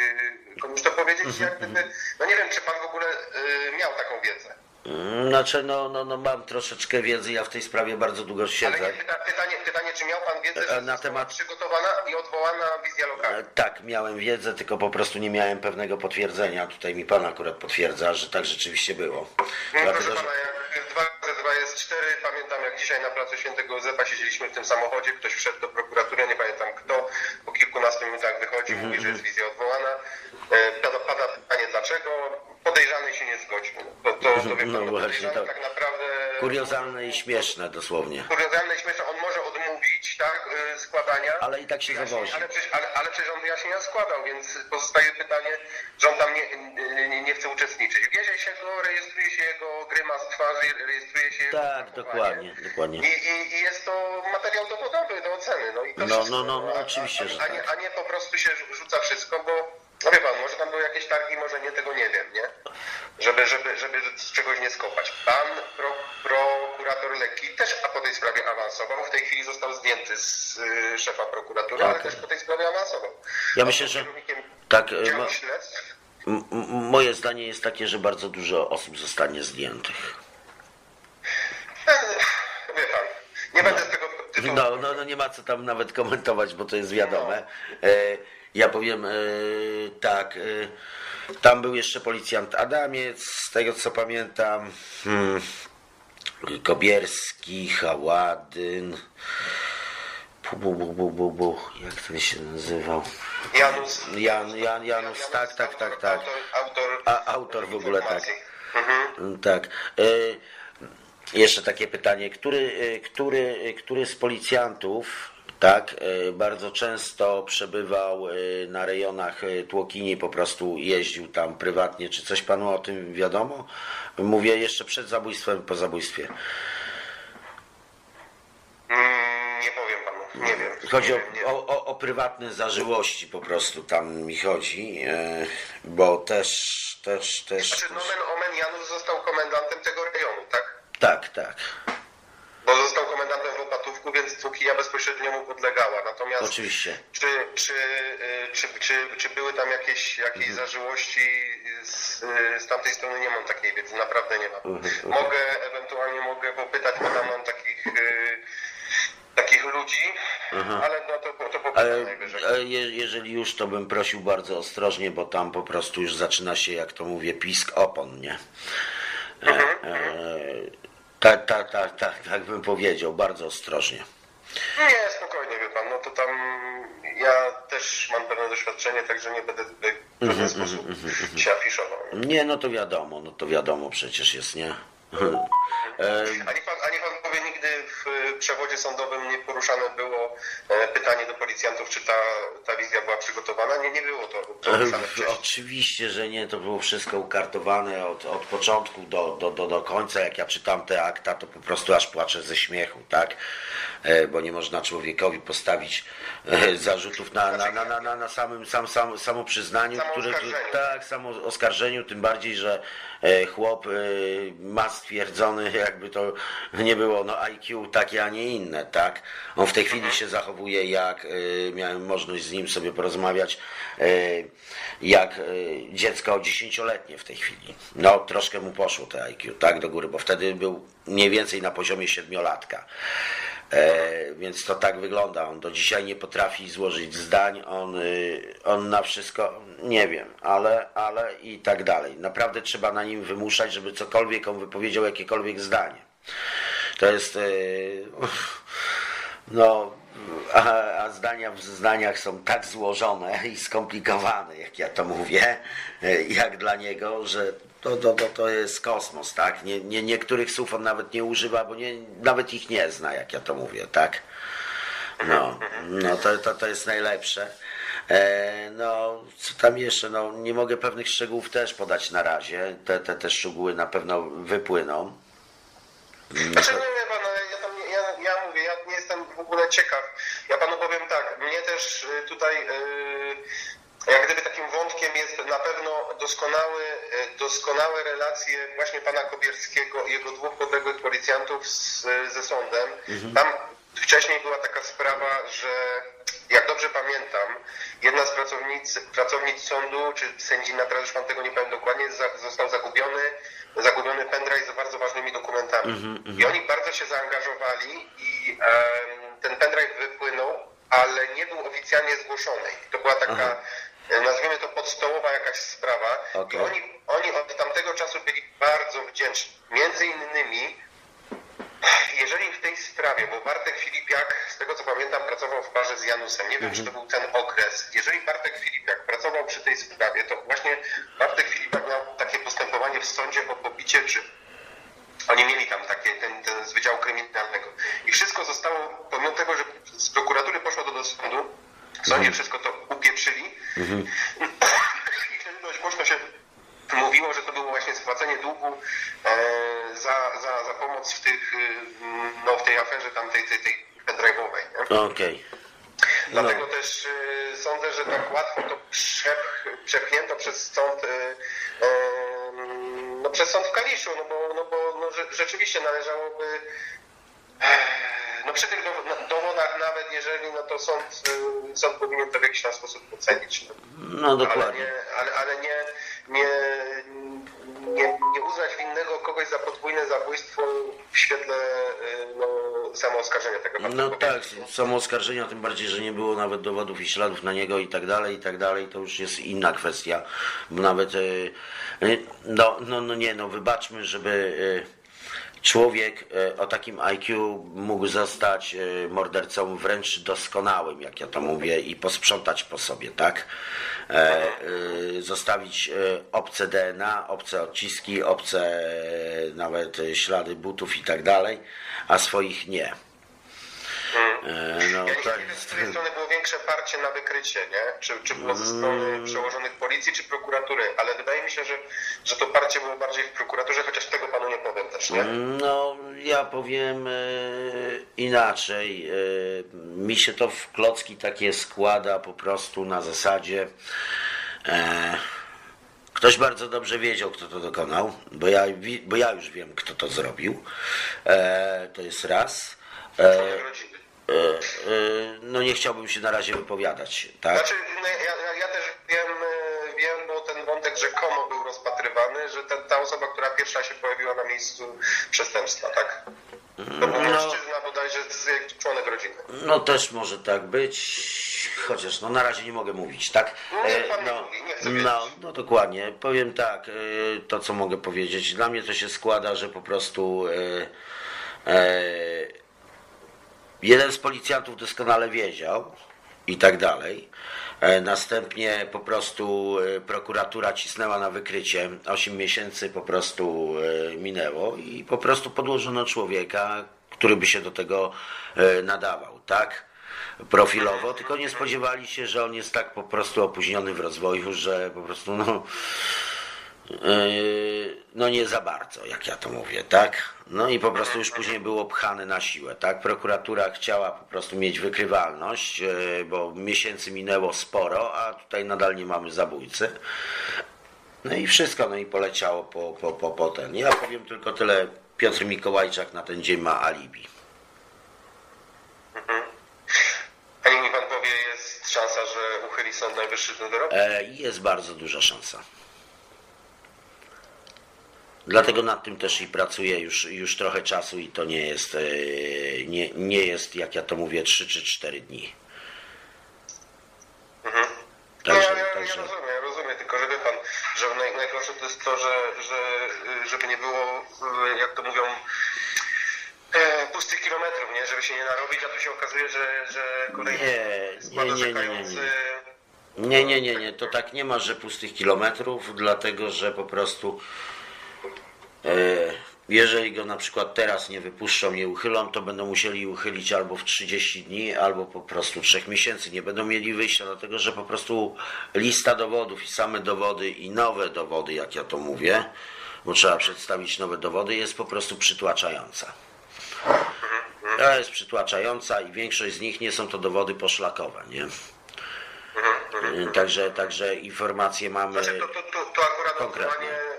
komuś to powiedzieć. Jak gdyby, no nie wiem, czy pan w ogóle e, miał taką wiedzę. Mm, Znaczy, no, no, no mam troszeczkę wiedzy, ja w tej sprawie bardzo długo Ale siedzę. nie, pyta, pytanie, pytanie, czy miał pan wiedzę, E, że na została temat- przygotowana i odwołana wizja E, lokalna? Tak, miałem wiedzę, tylko po prostu nie miałem pewnego potwierdzenia. Tutaj mi pan akurat potwierdza, że tak rzeczywiście było. No, proszę Dlatego, że... pana, jak 2 razy 2 jest 4, pamiętam jak dzisiaj na placu Świętego Józefa siedzieliśmy w tym samochodzie, ktoś wszedł do prokuratury, nie pamiętam kto, po kilkunastu minutach wychodzi, Mhm, mówi, że jest wizja odwołana. E, Pada, pada pytanie dlaczego, podejrzany się nie zgodził. To, to, to wie pan, No no, właśnie, to tak naprawdę... Kuriozalne i śmieszne dosłownie. Kuriozalne i śmieszne, on może odmówić, tak, y, składania. Ale i tak się wyjaśnień, zawozi. Ale przecież, ale, ale przecież on wyjaśnienia składał, więc pozostaje pytanie, że on tam nie, nie, nie chce uczestniczyć. Bierze się go, rejestruje się jego grymas twarzy, rejestruje się jego Tak, dokładnie, dokładnie. I, i, I jest to materiał dowodowy do oceny. No, i to No, wszystko, no, no, no, a- oczywiście, a, że a, nie, tak. a nie po prostu się rzuca wszystko, bo no wie pan, może tam były jakieś targi, może nie, tego nie wiem, nie? Żeby, żeby, żeby z czegoś nie skopać. Pan pro, prokurator Lekki też a po tej sprawie awansował. W tej chwili został zdjęty z y, szefa prokuratury, ale Okej. też po tej sprawie awansował. Ja myślę, że tak, y, działu mo- śledztw. M- m- moje zdanie jest takie, że bardzo dużo osób zostanie zdjętych. E, Wie pan, nie będę z tego tytułu... No, no, no nie ma co tam nawet komentować, bo to jest wiadome. E, ja powiem e, tak, e, tam był jeszcze policjant Adamiec, z tego co pamiętam, hmm, Kobierski, Haładyn, bu, bu, bu, bu, bu, jak ten się nazywał? Janus. Jan, Jan, Janus, tak, tak, tak, tak. Autor, autor, A, autor w ogóle tak. Mhm. Tak. E, jeszcze takie pytanie. Który, e, który, e, który z policjantów tak, e, bardzo często przebywał na rejonach Tłokini, po prostu jeździł tam prywatnie? Czy coś panu o tym wiadomo? Mówię jeszcze przed zabójstwem, po zabójstwie. Mm, Nie powiem panu, nie wiem. Chodzi o, o, o, prywatne zażyłości po prostu tam mi chodzi, e, bo też, też, też, Znaczy, nomen omen Janus został tak? tak, Bo został komendantem w Opatówku, więc Cukija bezpośrednio mu podlegała. Natomiast oczywiście. czy, czy, y, czy, czy, czy były tam jakieś, jakieś Mhm. zażyłości z, z tamtej strony? Nie mam takiej wiedzy, naprawdę nie mam. Mhm, Mogę, ewentualnie mogę popytać, bo tam mam takich, y, takich ludzi, ale no to, to popytam Ale, najwyżej. ale je, jeżeli już, to bym prosił bardzo ostrożnie, bo tam po prostu już zaczyna się, jak to mówię, pisk opon, nie? E, e, tak, tak, tak, tak, tak bym powiedział, bardzo ostrożnie. Nie, spokojnie, wie pan, no to tam ja też mam pewne doświadczenie, także nie będę w Mhm, żaden sposób się afiszował. Nie, no to wiadomo, no to wiadomo przecież jest, nie? A niech pan, a niech pan powie nigdy w przewodzie sądowym nie poruszane było e, pytanie do policjantów, czy ta, ta wizja była przygotowana? Nie, nie było to wcześniej. Oczywiście, że nie, to było wszystko ukartowane od, od początku do, do, do, do końca. Jak ja czytam te akta, to po prostu aż płaczę ze śmiechu, tak? E, Bo nie można człowiekowi postawić e, zarzutów na, na, na, na, na, na samym sam, sam, samo przyznaniu, Samo które tak, samo oskarżeniu, tym bardziej, że chłop e, ma stwierdzony, jakby to nie było no IQ takie, a nie inne, tak? On w tej chwili się zachowuje jak, e, miałem możliwość z nim sobie porozmawiać, e, jak e, dziecko dziesięcioletnie w tej chwili. No troszkę mu poszło te IQ, tak, do góry, bo wtedy był mniej więcej na poziomie siedmiolatka. E, więc to tak wygląda. On do dzisiaj nie potrafi złożyć zdań, on, y, on na wszystko nie wiem, ale, ale i tak dalej. Naprawdę trzeba na nim wymuszać, żeby cokolwiek on wypowiedział, jakiekolwiek zdanie. To jest. y, no. A, a zdania w zdaniach są tak złożone i skomplikowane, jak ja to mówię, y, jak dla niego, że to, to, to, to jest kosmos, tak? Nie, nie, niektórych słów on nawet nie używa, bo nie, nawet ich nie zna, jak ja to mówię, tak? No, no to, to, to jest najlepsze. E, no, co tam jeszcze? No, nie mogę pewnych szczegółów też podać na razie. Te, te, te szczegóły na pewno wypłyną. Znaczy, nie wie pan, ale ja, tam, nie- ja, ja mówię, ja nie jestem w ogóle ciekaw. Ja panu powiem tak, mnie też y, tutaj y, jak gdyby takim wątkiem jest na pewno doskonały, doskonałe relacje właśnie pana Kobierskiego i jego dwóch podległych policjantów z, ze sądem. Tam wcześniej była taka sprawa, że jak dobrze pamiętam, jedna z pracownic, pracownic sądu, czy sędzina, teraz już pan tego nie powiem dokładnie, za, został zagubiony, zagubiony pendrive z bardzo ważnymi dokumentami. I oni bardzo się zaangażowali i em, ten pendrive wypłynął, ale nie był oficjalnie zgłoszony. I to była taka, e, nazwijmy to podstołowa jakaś sprawa. Okej. I oni, oni od tamtego czasu byli bardzo wdzięczni. Między innymi jeżeli w tej sprawie, bo Bartek Filipiak, z tego co pamiętam, pracował w parze z Janusem, nie wiem, czy to był ten okres. Jeżeli Bartek Filipiak pracował przy tej sprawie, to właśnie Bartek Filipiak miał takie postępowanie w sądzie o pobicie, czy oni mieli tam takie, ten, ten z Wydziału Kryminalnego. I wszystko zostało, pomimo tego, że z prokuratury poszło to do sądu, w sądzie wszystko to upieprzyli. I wtedy dość głośno się mówiło, że to było właśnie spłacenie długu e, za, za, za pomoc w, tych, y, no, w tej aferze tam tej, tej, pendrive'owej. Okej. Dlatego też y, sądzę, że tak łatwo to przep, przepchnięto przez sąd, y, y, no, przez sąd w Kaliszu, no bo, no bo no, rzeczywiście należałoby no przy tych dowo- dowodach nawet jeżeli, no to sąd, y, sąd powinien to w jakiś tam sposób ocenić. No. No Ale dokładnie. nie, ale, ale nie, nie, nie, nie uznać winnego kogoś za podwójne zabójstwo w świetle y, no, samooskarżenia tego No tak, samo oskarżenia, tym bardziej, że nie było nawet dowodów i śladów na niego i tak dalej, i tak dalej, to już jest inna kwestia. Bo nawet, e, no, no, no nie, no wybaczmy, żeby człowiek e, o takim IQ mógł zostać e, mordercą wręcz doskonałym, jak ja to mówię, i posprzątać po sobie, tak? E, zostawić obce DNA, obce odciski, obce nawet ślady butów i tak dalej, a swoich nie. E, No, Ja nie tak, wiem, z której strony było większe parcie na wykrycie, nie? Czy, czy było ze strony Mm. przełożonych policji, czy prokuratury, ale wydaje mi się, że, że to parcie było bardziej w prokuraturze, chociaż tego panu nie powiem też, nie? No, ja powiem e, inaczej. E, mi się to w klocki takie składa po prostu na zasadzie. Ktoś bardzo dobrze wiedział, kto to dokonał, bo ja, bo ja już wiem, kto to zrobił. E, to jest raz. E, E, e, no nie chciałbym się na razie wypowiadać, tak? Znaczy, no, ja, ja, też wiem, e, wiem, bo ten wątek rzekomo był rozpatrywany, że ta, ta osoba, która pierwsza się pojawiła na miejscu przestępstwa, tak? To był No. mężczyzna bodajże z, członek rodziny. No też może tak być, chociaż no na razie nie mogę mówić, tak? No, nie no, nie no, no dokładnie. Powiem tak, to co mogę powiedzieć. Dla mnie to się składa, że po prostu e, e, jeden z policjantów doskonale wiedział i tak dalej. E, Następnie po prostu e, prokuratura cisnęła na wykrycie. 8 miesięcy po prostu e, minęło i po prostu podłożono człowieka, który by się do tego nadawał, tak? Profilowo, tylko nie spodziewali się, że on jest tak po prostu opóźniony w rozwoju, że po prostu no, no nie za bardzo, jak ja to mówię, tak? No i po prostu już później było pchane na siłę, tak? Prokuratura chciała po prostu mieć wykrywalność, yy, bo miesięcy minęło sporo, a tutaj nadal nie mamy zabójcy. No i wszystko, no i poleciało po, po, po, po ten. Ja powiem tylko tyle, Piotr Mikołajczak na ten dzień ma alibi. A niech mi pan powie, jest szansa, że uchyli Sąd Najwyższy ten wyrok? E, Jest bardzo duża szansa. Dlatego nad tym też i pracuję już, już trochę czasu i to nie jest, e, nie, nie jest, jak ja to mówię, 3 czy 4 dni. No Także, ja, ja, ja także, rozumiem, ja rozumiem, tylko że wie pan, że naj, najgorsze to jest to, że, że żeby nie było, y, jak to mówią, e, pustych kilometrów, nie? Żeby się nie narobić, a tu się okazuje, że, że kolejny Nie, nie, nie, nie, nie, nie. nie, nie, nie, nie, to tak nie ma, że pustych kilometrów, dlatego że po prostu e, jeżeli go na przykład teraz nie wypuszczą, nie uchylą, to będą musieli uchylić albo w 30 dni, albo po prostu 3 miesięcy. Nie będą mieli wyjścia, dlatego że po prostu lista dowodów i same dowody i nowe dowody, jak ja to mówię, bo trzeba przedstawić nowe dowody, jest po prostu przytłaczająca. To jest przytłaczająca i większość z nich nie są to dowody poszlakowe, nie? Także, także informacje mamy. Znaczy to, to, to, to akurat Konkretnie.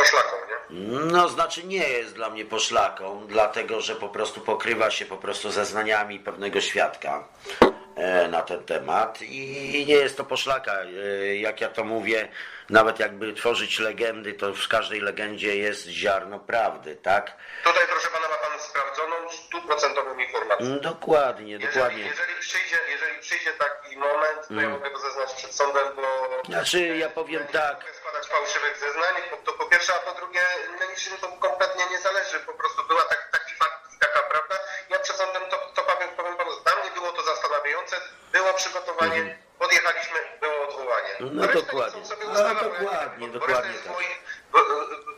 Poszlaką, nie? No, znaczy nie jest dla mnie poszlaką, dlatego że po prostu pokrywa się po prostu zeznaniami pewnego świadka e, na ten temat i nie jest to poszlaka. E, Jak ja to mówię, nawet jakby tworzyć legendy, to w każdej legendzie jest ziarno prawdy, tak? Tutaj, proszę pana, ma pan sprawdzoną, stuprocentową informację. Mm, Dokładnie, Jeżeli, dokładnie. jeżeli, przyjdzie, jeżeli przyjdzie taki moment, to ja mogę to zeznać przed sądem, bo... Znaczy, ja powiem nie tak. mogę składać fałszywych zeznań, to po pierwsze, a po drugie, na niczym to kompletnie nie zależy, po prostu była tak, taki fakt i taka prawda. Ja przed sądem to, to powiem, powiem panu, dla mnie było to zastanawiające, było przygotowanie, podjechaliśmy, było Mhm. No resztę dokładnie. sobie No bo dokładnie, bo dokładnie tak. bo,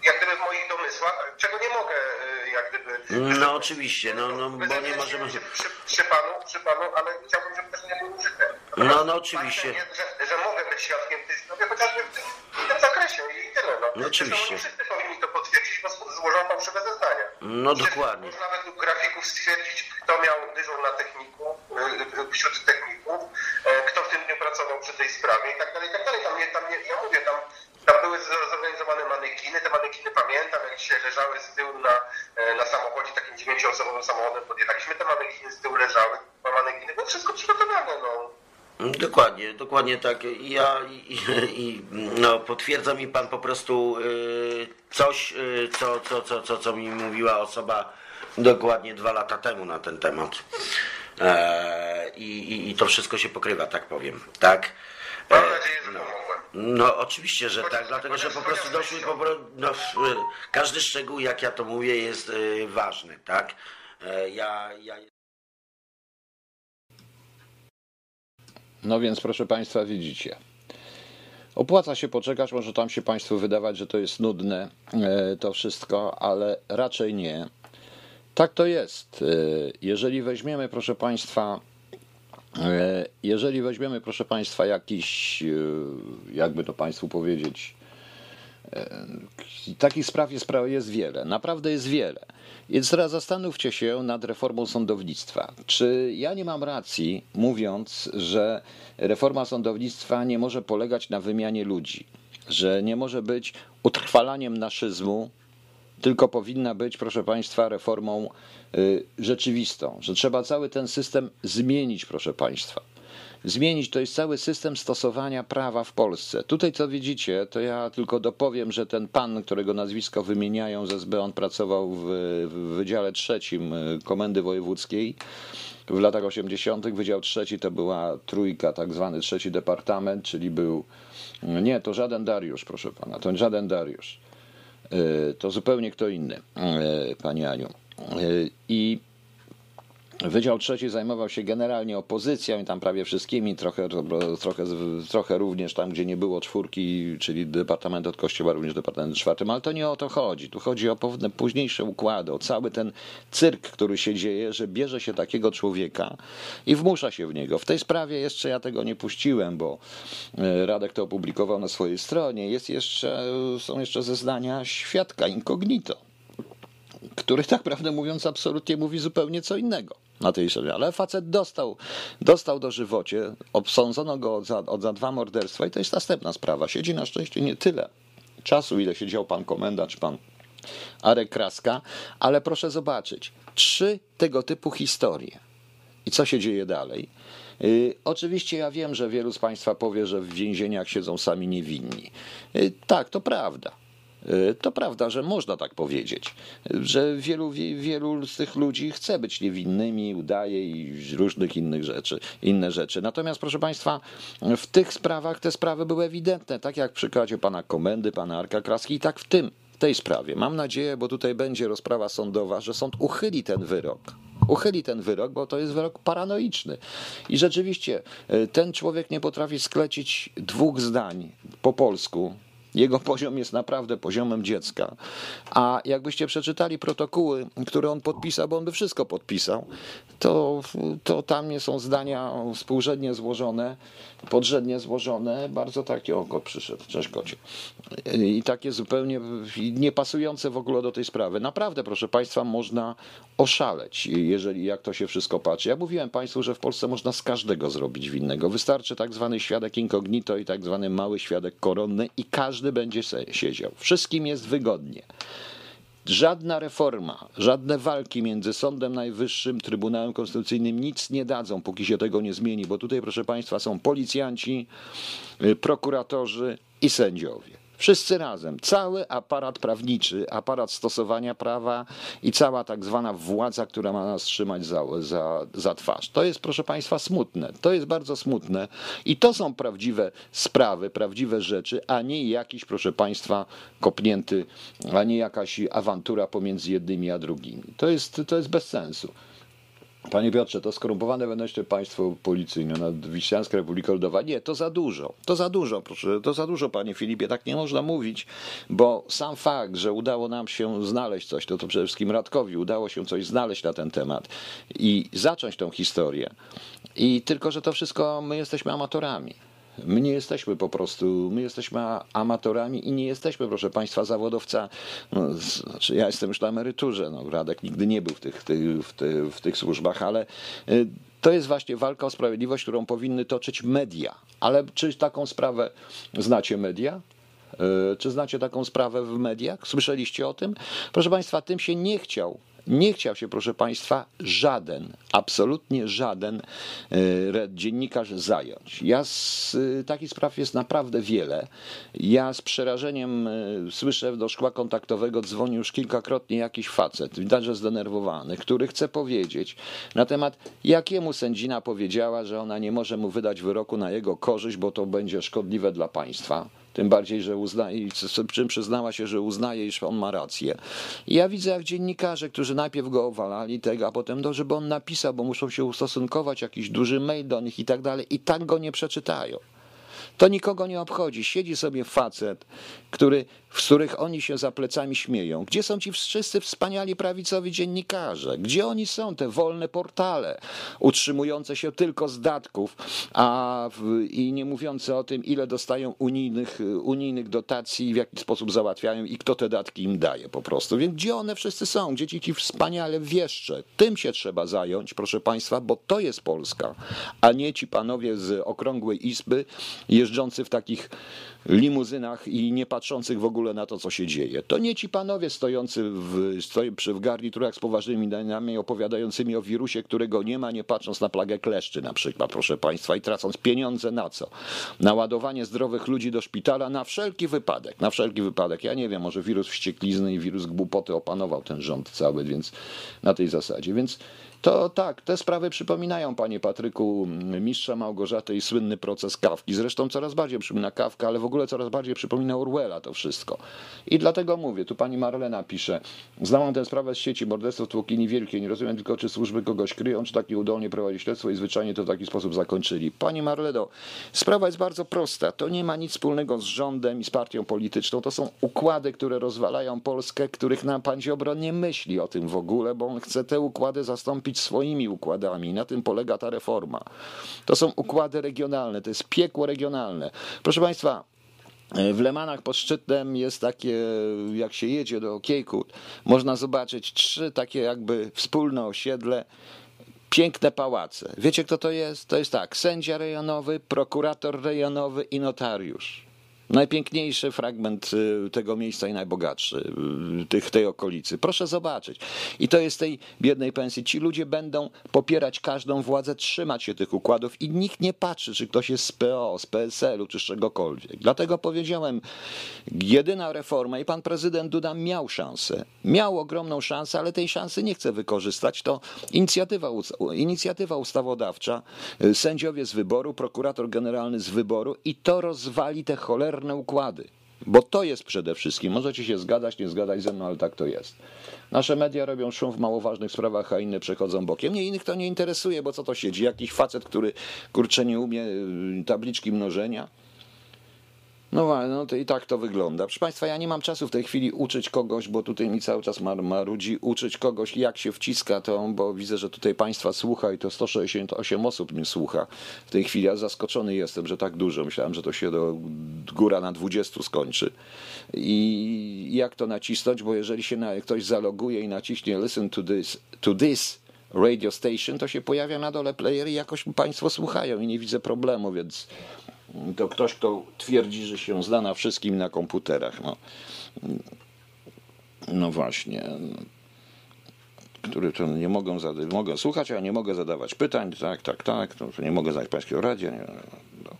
jak gdyby w moich domysłach, czego nie mogę, y, jak gdyby... No oczywiście, no, no bo nie możemy... Przy, przy panu, przy panu, ale chciałbym, żeby też nie był użyte. No, no, oczywiście. Jest, że, że mogę być świadkiem tej sprawy, chociażby w tym, w tym zakresie i tyle. No. No, oczywiście. Zresztą wszyscy powinni to potwierdzić, bo złożą fałszywe zeznania. No, dokładnie. Można Dokładnie, tak. Ja i, i no, potwierdza mi pan po prostu y, coś, y, co, co, co, co, co mi mówiła osoba dokładnie dwa lata temu na ten temat. E, i, i, I to wszystko się pokrywa, tak powiem. Tak. E, Mam nadzieję, że no. No oczywiście, że tak, dlatego że po prostu doszły po no, każdy szczegół, jak ja to mówię, jest y, ważny, tak? E, ja, ja No więc proszę Państwa, widzicie. Opłaca się poczekać, może tam się Państwu wydawać, że to jest nudne e, to wszystko, ale raczej nie. Tak to jest. E, Jeżeli weźmiemy, proszę Państwa, e, jeżeli weźmiemy, proszę Państwa, jakiś, jakby to Państwu powiedzieć, Takich spraw jest, jest wiele, naprawdę jest wiele. Więc teraz zastanówcie się nad reformą sądownictwa. Czy ja nie mam racji, mówiąc, że reforma sądownictwa nie może polegać na wymianie ludzi, że nie może być utrwalaniem naszyzmu, tylko powinna być, proszę Państwa, reformą y, rzeczywistą, że trzeba cały ten system zmienić, proszę Państwa. Zmienić to jest cały system stosowania prawa w Polsce. Tutaj, co widzicie, to ja tylko dopowiem, że ten pan, którego nazwisko wymieniają z SB, on pracował w, w Wydziale Trzecim y, Komendy Wojewódzkiej w latach 80. Wydział Trzeci to była trójka, tak zwany trzeci departament, czyli był. Nie, to żaden Dariusz, proszę pana, to żaden Dariusz. Y, to zupełnie kto inny, y, Pani Aniu. I Wydział Trzeci zajmował się generalnie opozycją i tam prawie wszystkimi, trochę, trochę, trochę również tam, gdzie nie było czwórki, czyli Departament od Kościoła, również Departament czwartym, ale to nie o to chodzi. Tu chodzi o pewne późniejsze układy, o cały ten cyrk, który się dzieje, że bierze się takiego człowieka i wmusza się w niego. W tej sprawie jeszcze ja tego nie puściłem, bo e, Radek to opublikował na swojej stronie. Jest jeszcze, są jeszcze zeznania świadka incognito który tak prawdę mówiąc absolutnie mówi zupełnie co innego na tej stronie. Ale facet dostał, dostał do żywocie, obsądzono go za, za dwa morderstwa i to jest następna sprawa. Siedzi na szczęście nie tyle czasu, ile siedział pan komenda czy pan Arek Kraska, ale proszę zobaczyć, trzy tego typu historie. I co się dzieje dalej? Yy, oczywiście ja wiem, że wielu z Państwa powie, że w więzieniach siedzą sami niewinni. Yy, tak, to prawda. Y, to prawda, że można tak powiedzieć, że wielu, wielu z tych ludzi chce być niewinnymi, udaje i różnych innych rzeczy, inne rzeczy. Natomiast, proszę Państwa, w tych sprawach te sprawy były ewidentne, tak jak w przykładzie pana Komendy, pana Arka Kraski i tak w tym, w tej sprawie. Mam nadzieję, bo tutaj będzie rozprawa sądowa, że sąd uchyli ten wyrok uchyli ten wyrok, bo to jest wyrok paranoiczny. I rzeczywiście y, ten człowiek nie potrafi sklecić dwóch zdań po polsku, jego poziom jest naprawdę poziomem dziecka. A jakbyście przeczytali protokoły, które on podpisał, bo on by wszystko podpisał, to, to tam nie są zdania współrzędnie złożone, podrzędnie złożone, bardzo takie, oko przyszedł, cześć kocie. I takie zupełnie niepasujące w ogóle do tej sprawy. Naprawdę, proszę Państwa, można oszaleć, jeżeli jak to się wszystko patrzy. Ja mówiłem Państwu, że w Polsce można z każdego zrobić winnego. Wystarczy tak zwany świadek incognito i tak zwany mały świadek koronny i każdy będzie siedział. Wszystkim jest wygodnie. Żadna reforma, żadne walki między Sądem Najwyższym, Trybunałem Konstytucyjnym nic nie dadzą, póki się tego nie zmieni, bo tutaj, proszę Państwa, są policjanci, y, prokuratorzy i sędziowie. Wszyscy razem, cały aparat prawniczy, aparat stosowania prawa i cała tak zwana władza, która ma nas trzymać za, za, za twarz. To jest, proszę Państwa, smutne. To jest bardzo smutne i to są prawdziwe sprawy, prawdziwe rzeczy, a nie jakiś, proszę Państwa, kopnięty, a nie jakaś awantura pomiędzy jednymi a drugimi. To jest, to jest bez sensu. Panie Piotrze, to skorumpowane wewnętrzne państwo policyjne nad Wiśniańska Republika Ludowa. Nie, to za dużo. To za dużo, proszę, to za dużo, panie Filipie. Tak nie można mówić, bo sam fakt, że udało nam się znaleźć coś, to, to przede wszystkim Radkowi udało się coś znaleźć na ten temat i zacząć tą historię. I tylko, że to wszystko my jesteśmy amatorami. My nie jesteśmy po prostu, my jesteśmy amatorami i nie jesteśmy, proszę Państwa, zawodowca. No, znaczy ja jestem już na emeryturze, no, Radek nigdy nie był w tych, w, tych, w tych służbach, ale y, to jest właśnie walka o sprawiedliwość, którą powinny toczyć media. Ale czy taką sprawę znacie media? Y, czy znacie taką sprawę w mediach? Słyszeliście o tym? Proszę Państwa, tym się nie chciał nie chciał się, proszę Państwa, żaden, absolutnie żaden e, dziennikarz zająć. Ja z e, takich spraw jest naprawdę wiele. Ja z przerażeniem e, słyszę do szkła kontaktowego dzwoni już kilkakrotnie jakiś facet, widać, że zdenerwowany, który chce powiedzieć na temat, jakiemu sędzina powiedziała, że ona nie może mu wydać wyroku na jego korzyść, bo to będzie szkodliwe dla państwa. Tym bardziej, że uznaje, czym przyznała się, że uznaje, iż on ma rację. I ja widzę, jak dziennikarze, którzy najpierw go owalali tego, a potem do, żeby on napisał, bo muszą się ustosunkować, jakiś duży mail do nich i tak dalej, i tak go nie przeczytają. To nikogo nie obchodzi. Siedzi sobie facet, który, z których oni się za plecami śmieją. Gdzie są ci wszyscy wspaniali prawicowi dziennikarze? Gdzie oni są, te wolne portale, utrzymujące się tylko z datków, a w, i nie mówiące o tym, ile dostają unijnych, unijnych dotacji, w jaki sposób załatwiają i kto te datki im daje po prostu. Więc gdzie one wszyscy są? Gdzie ci, ci wspaniale wieszcze? Tym się trzeba zająć, proszę Państwa, bo to jest Polska, a nie ci panowie z okrągłej izby jeżdżący w takich limuzynach i nie patrzących w ogóle na to, co się dzieje. To nie ci panowie stojący w, stoi przy w garniturach z poważnymi daniami, opowiadającymi o wirusie, którego nie ma, nie patrząc na plagę kleszczy na przykład, proszę państwa, i tracąc pieniądze na co? Na ładowanie zdrowych ludzi do szpitala na wszelki wypadek, na wszelki wypadek. Ja nie wiem, może wirus wścieklizny i wirus głupoty opanował ten rząd cały, więc na tej zasadzie. Więc To tak, te sprawy przypominają, panie Patryku, mistrza Małgorzaty i słynny proces Kawki. Zresztą coraz bardziej przypomina Kawkę, ale w ogóle coraz bardziej przypomina Orwella to wszystko. I dlatego mówię, tu pani Marlena pisze, znałam tę sprawę z sieci morderstwo tłokini wielkie, nie rozumiem tylko, czy służby kogoś kryją, czy tak nieudolnie prowadzi śledztwo i zwyczajnie to w taki sposób zakończyli. Pani Marleno, sprawa jest bardzo prosta. To nie ma nic wspólnego z rządem i z partią polityczną. To są układy, które rozwalają Polskę, których nam pan Ziobro nie myśli o tym w ogóle, bo on chce te układy zastąpić swoimi układami. Na tym polega ta reforma. To są układy regionalne, to jest piekło regionalne. Proszę państwa, w Lemanach pod szczytem jest takie, jak się jedzie do Kiejkut, można zobaczyć trzy takie jakby wspólne osiedle, piękne pałace. Wiecie kto to jest? To jest tak, sędzia rejonowy, prokurator rejonowy i notariusz. Najpiękniejszy fragment y, tego miejsca i najbogatszy y, tych, tej okolicy. Proszę zobaczyć. I to jest tej biednej pensji. Ci ludzie będą popierać każdą władzę, trzymać się tych układów i nikt nie patrzy, czy ktoś jest z PO, z PSL-u, czy z czegokolwiek. Dlatego powiedziałem, jedyna reforma i pan prezydent Duda miał szansę. Miał ogromną szansę, ale tej szansy nie chce wykorzystać. To inicjatywa, inicjatywa ustawodawcza, y, sędziowie z wyboru, prokurator generalny z wyboru i to rozwali te cholerne układy. Bo to jest przede wszystkim. Możecie się zgadać, nie zgadać ze mną, ale tak to jest. Nasze media robią szum w mało ważnych sprawach, a inne przechodzą bokiem. Nie, innych to nie interesuje, bo co to siedzi? Jakiś facet, który kurczę nie umie y, tabliczki mnożenia no, no to i tak to wygląda. Proszę Państwa, ja nie mam czasu w tej chwili uczyć kogoś, bo tutaj mi cały czas mar marudzi, uczyć kogoś jak się wciska to, bo widzę, że tutaj Państwa słucha i to 168 osób mnie słucha. W tej chwili ja zaskoczony jestem, że tak dużo. Myślałem, że to się do góra na 20 skończy. I jak to nacisnąć, bo jeżeli się na, ktoś zaloguje i naciśnie listen to this, to this radio station, to się pojawia na dole player i jakoś Państwo słuchają i nie widzę problemu, więc to ktoś, kto twierdzi, że się zna na wszystkim na komputerach. No, no właśnie. Który to nie mogą, mogą słuchać, a nie mogę zadawać pytań. Tak, tak, tak. To nie mogę znać pańskiego radia. Nie, no.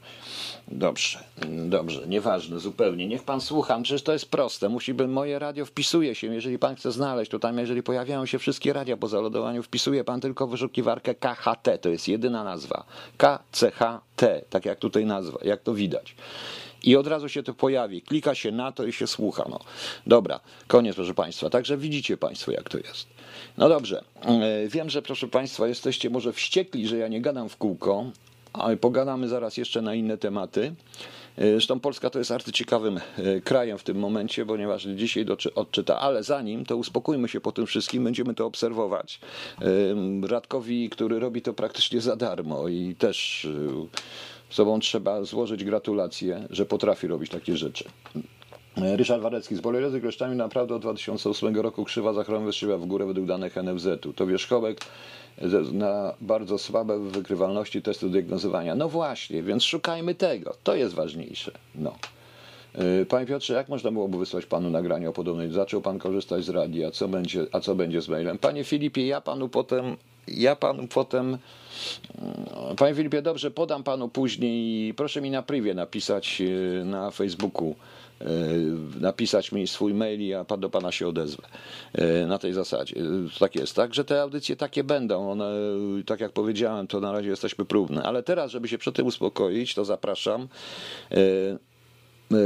Dobrze, dobrze, nieważne zupełnie. Niech pan słucha, przecież to jest proste. Musi być moje radio wpisuje się, jeżeli pan chce znaleźć, to tam jeżeli pojawiają się wszystkie radia po zalodowaniu, wpisuje pan tylko wyszukiwarkę KHT, to jest jedyna nazwa. KCHT, tak jak tutaj nazwa, jak to widać. I od razu się to pojawi. Klika się na to i się słucha. No. Dobra, koniec, proszę Państwa. Także widzicie Państwo, jak to jest. No dobrze. E, wiem, że proszę Państwa, jesteście może wściekli, że ja nie gadam w kółko, ale pogadamy zaraz jeszcze na inne tematy. E, zresztą Polska to jest arcyciekawym e, krajem w tym momencie, ponieważ dzisiaj odczyta, ale zanim to uspokójmy się po tym wszystkim, będziemy to obserwować. E, Radkowi, który robi to praktycznie za darmo i też sobą trzeba złożyć gratulacje, że potrafi robić takie rzeczy. Ryszard Warecki. Z bolerozy gościami naprawdę od 2008 roku krzywa zachorowań wystrzeliła w górę według danych NFZ-u. To wierzchołek na bardzo słabe wykrywalności testu diagnozowania. No właśnie, więc szukajmy tego. To jest ważniejsze. No. Y, panie Piotrze, jak można byłoby wysłać panu nagranie o podobnej? Zaczął pan korzystać z radia, co będzie, a co będzie z mailem? Panie Filipie, ja panu potem, ja panu potem, y, panie Filipie, dobrze, podam panu później, proszę mi na privie napisać na Facebooku E, napisać mi swój mail i ja do pana się odezwę. E, na tej zasadzie. E, tak jest. Także te audycje takie będą. One, tak jak powiedziałem, to na razie jesteśmy próbne. Ale teraz, żeby się przed tym uspokoić, to zapraszam.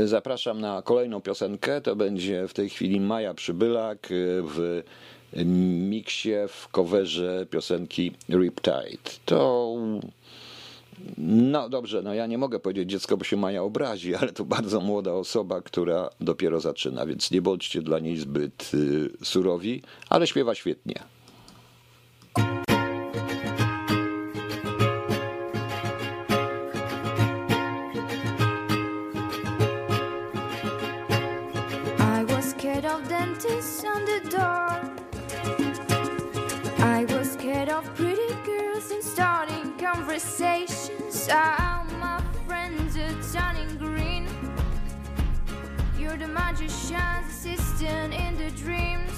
Zapraszam na kolejną piosenkę. To będzie w tej chwili Maja Przybylak w miksie, w coverze piosenki Riptide. To no dobrze, no ja nie mogę powiedzieć dziecko, bo się Maja obrazi, ale to bardzo młoda osoba, która dopiero zaczyna, więc nie bądźcie dla niej zbyt y, surowi, ale śpiewa świetnie. Conversations. All my friends are turning green. You're the magician's assistant in the dreams.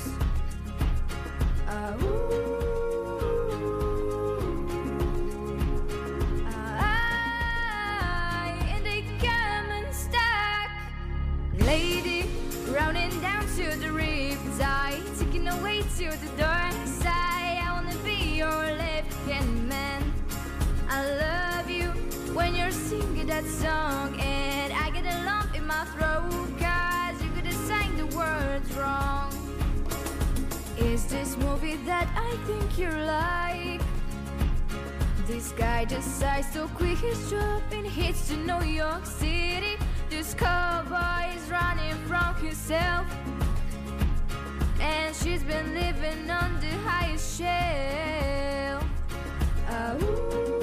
You're like? This guy decides to quit his job and hits to New York City. This cowboy is running from himself. And she's been living on the highest shelf. I oh.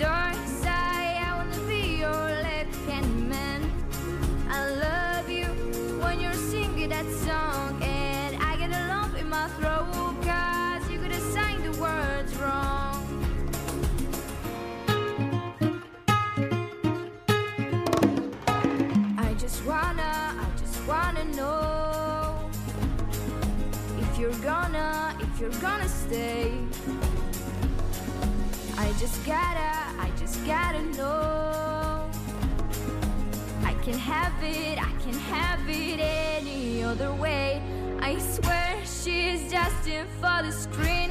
Dark side. I wanna be your left hand man. I love you when you're singing that song, and I get a lump in my throat, cause you could have sang the words wrong. I just wanna, I just wanna know if you're gonna, if you're gonna stay. I just gotta, gotta know. I can have it, I can have it any other way. I swear she's just in for the screen.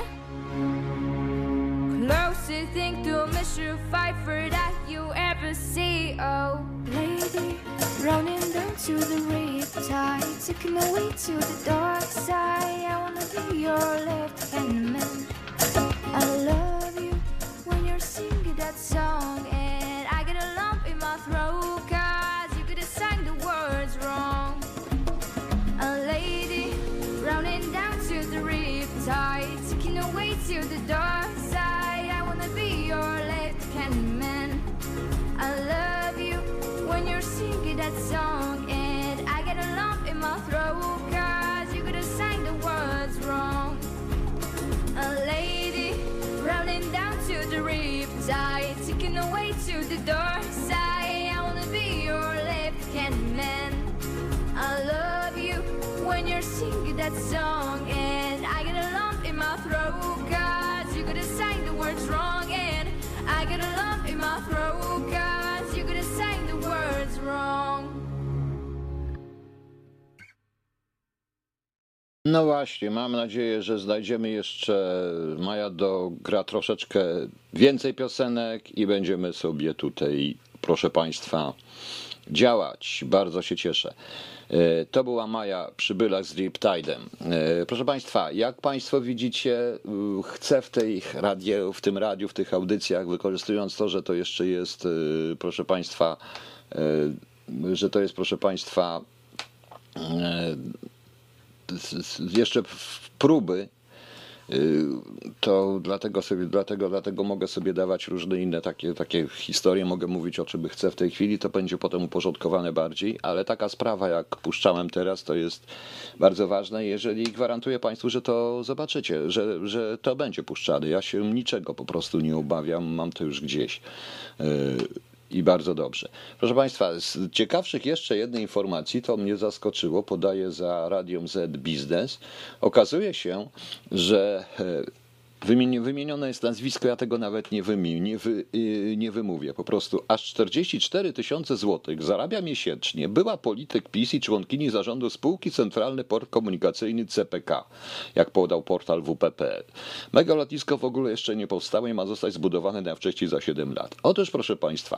Closest thing to Mr. Pfeiffer that you ever see. Oh, lady, running down to the riptide, taking my way to the dark side. I wanna be your left hand man. That song, właśnie, mam nadzieję, że znajdziemy jeszcze. Maja dogra troszeczkę więcej piosenek i będziemy sobie tutaj, proszę Państwa, działać. Bardzo się cieszę. E, To była Maja Przybylak z Riptide'em. E, Proszę Państwa, jak Państwo widzicie, chcę w, tej radio, w tym radiu, w tych audycjach, wykorzystując to, że to jeszcze jest, y, proszę Państwa, że to jest, proszę Państwa, jeszcze w próby, y, to dlatego sobie, dlatego, dlatego mogę sobie dawać różne inne takie, takie historie, mogę mówić o czym chcę w tej chwili, to będzie potem uporządkowane bardziej, ale taka sprawa jak puszczałem teraz, to jest bardzo ważne, jeżeli gwarantuję Państwu, że to zobaczycie, że, że to będzie puszczane. Ja się niczego po prostu nie obawiam, mam to już gdzieś. I bardzo dobrze. Proszę Państwa, z ciekawszych jeszcze jednej informacji, to mnie zaskoczyło, podaję za Radium Z Biznes. Okazuje się, że e, wymienione jest nazwisko, ja tego nawet nie, wymi- nie, wy, y, nie wymówię. Po prostu aż 44 tysiące złotych zarabia miesięcznie była polityk PiS i członkini zarządu spółki Centralny Port Komunikacyjny CPK, jak podał portal WP.pl. Mega lotnisko w ogóle jeszcze nie powstało i ma zostać zbudowane najwcześniej za 7 lat. Otóż, proszę Państwa,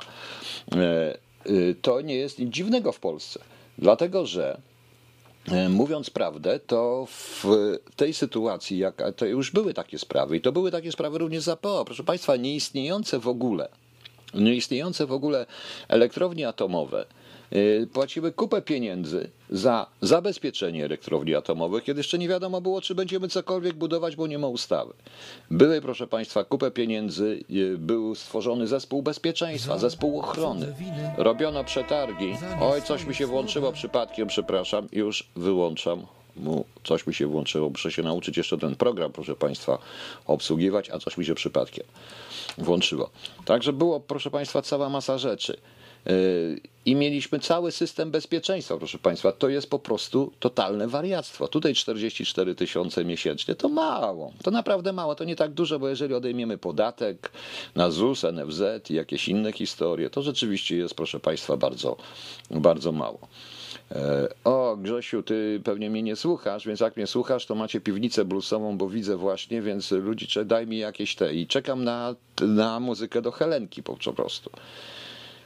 e, y, to nie jest nic dziwnego w Polsce, dlatego że Mówiąc prawdę, to w tej sytuacji, jak, to już były takie sprawy i to były takie sprawy również za PO. Proszę Państwa, nieistniejące w ogóle, nieistniejące w ogóle elektrownie atomowe płaciły kupę pieniędzy za zabezpieczenie elektrowni atomowych, kiedy jeszcze nie wiadomo było, czy będziemy cokolwiek budować, bo nie ma ustawy. Były, proszę Państwa, kupę pieniędzy, y, był stworzony zespół bezpieczeństwa, zespół ochrony. Robiono przetargi. Oj, coś mi się włączyło przypadkiem, przepraszam, już wyłączam. Mu coś mi się włączyło, muszę się nauczyć jeszcze ten program, proszę Państwa, obsługiwać, a coś mi się przypadkiem włączyło. Także było, proszę Państwa, cała masa rzeczy. I mieliśmy cały system bezpieczeństwa, proszę Państwa. To jest po prostu totalne wariactwo. Tutaj 44 tysiące miesięcznie to mało. To naprawdę mało. To nie tak dużo, bo jeżeli odejmiemy podatek na ZUS, NFZ i jakieś inne historie, to rzeczywiście jest, proszę Państwa, bardzo, bardzo mało. E, O, Grzesiu, ty pewnie mnie nie słuchasz, więc jak mnie słuchasz, to macie piwnicę bluesową, bo widzę właśnie, więc ludzicze, daj mi jakieś te. I czekam na, na muzykę do Helenki po prostu.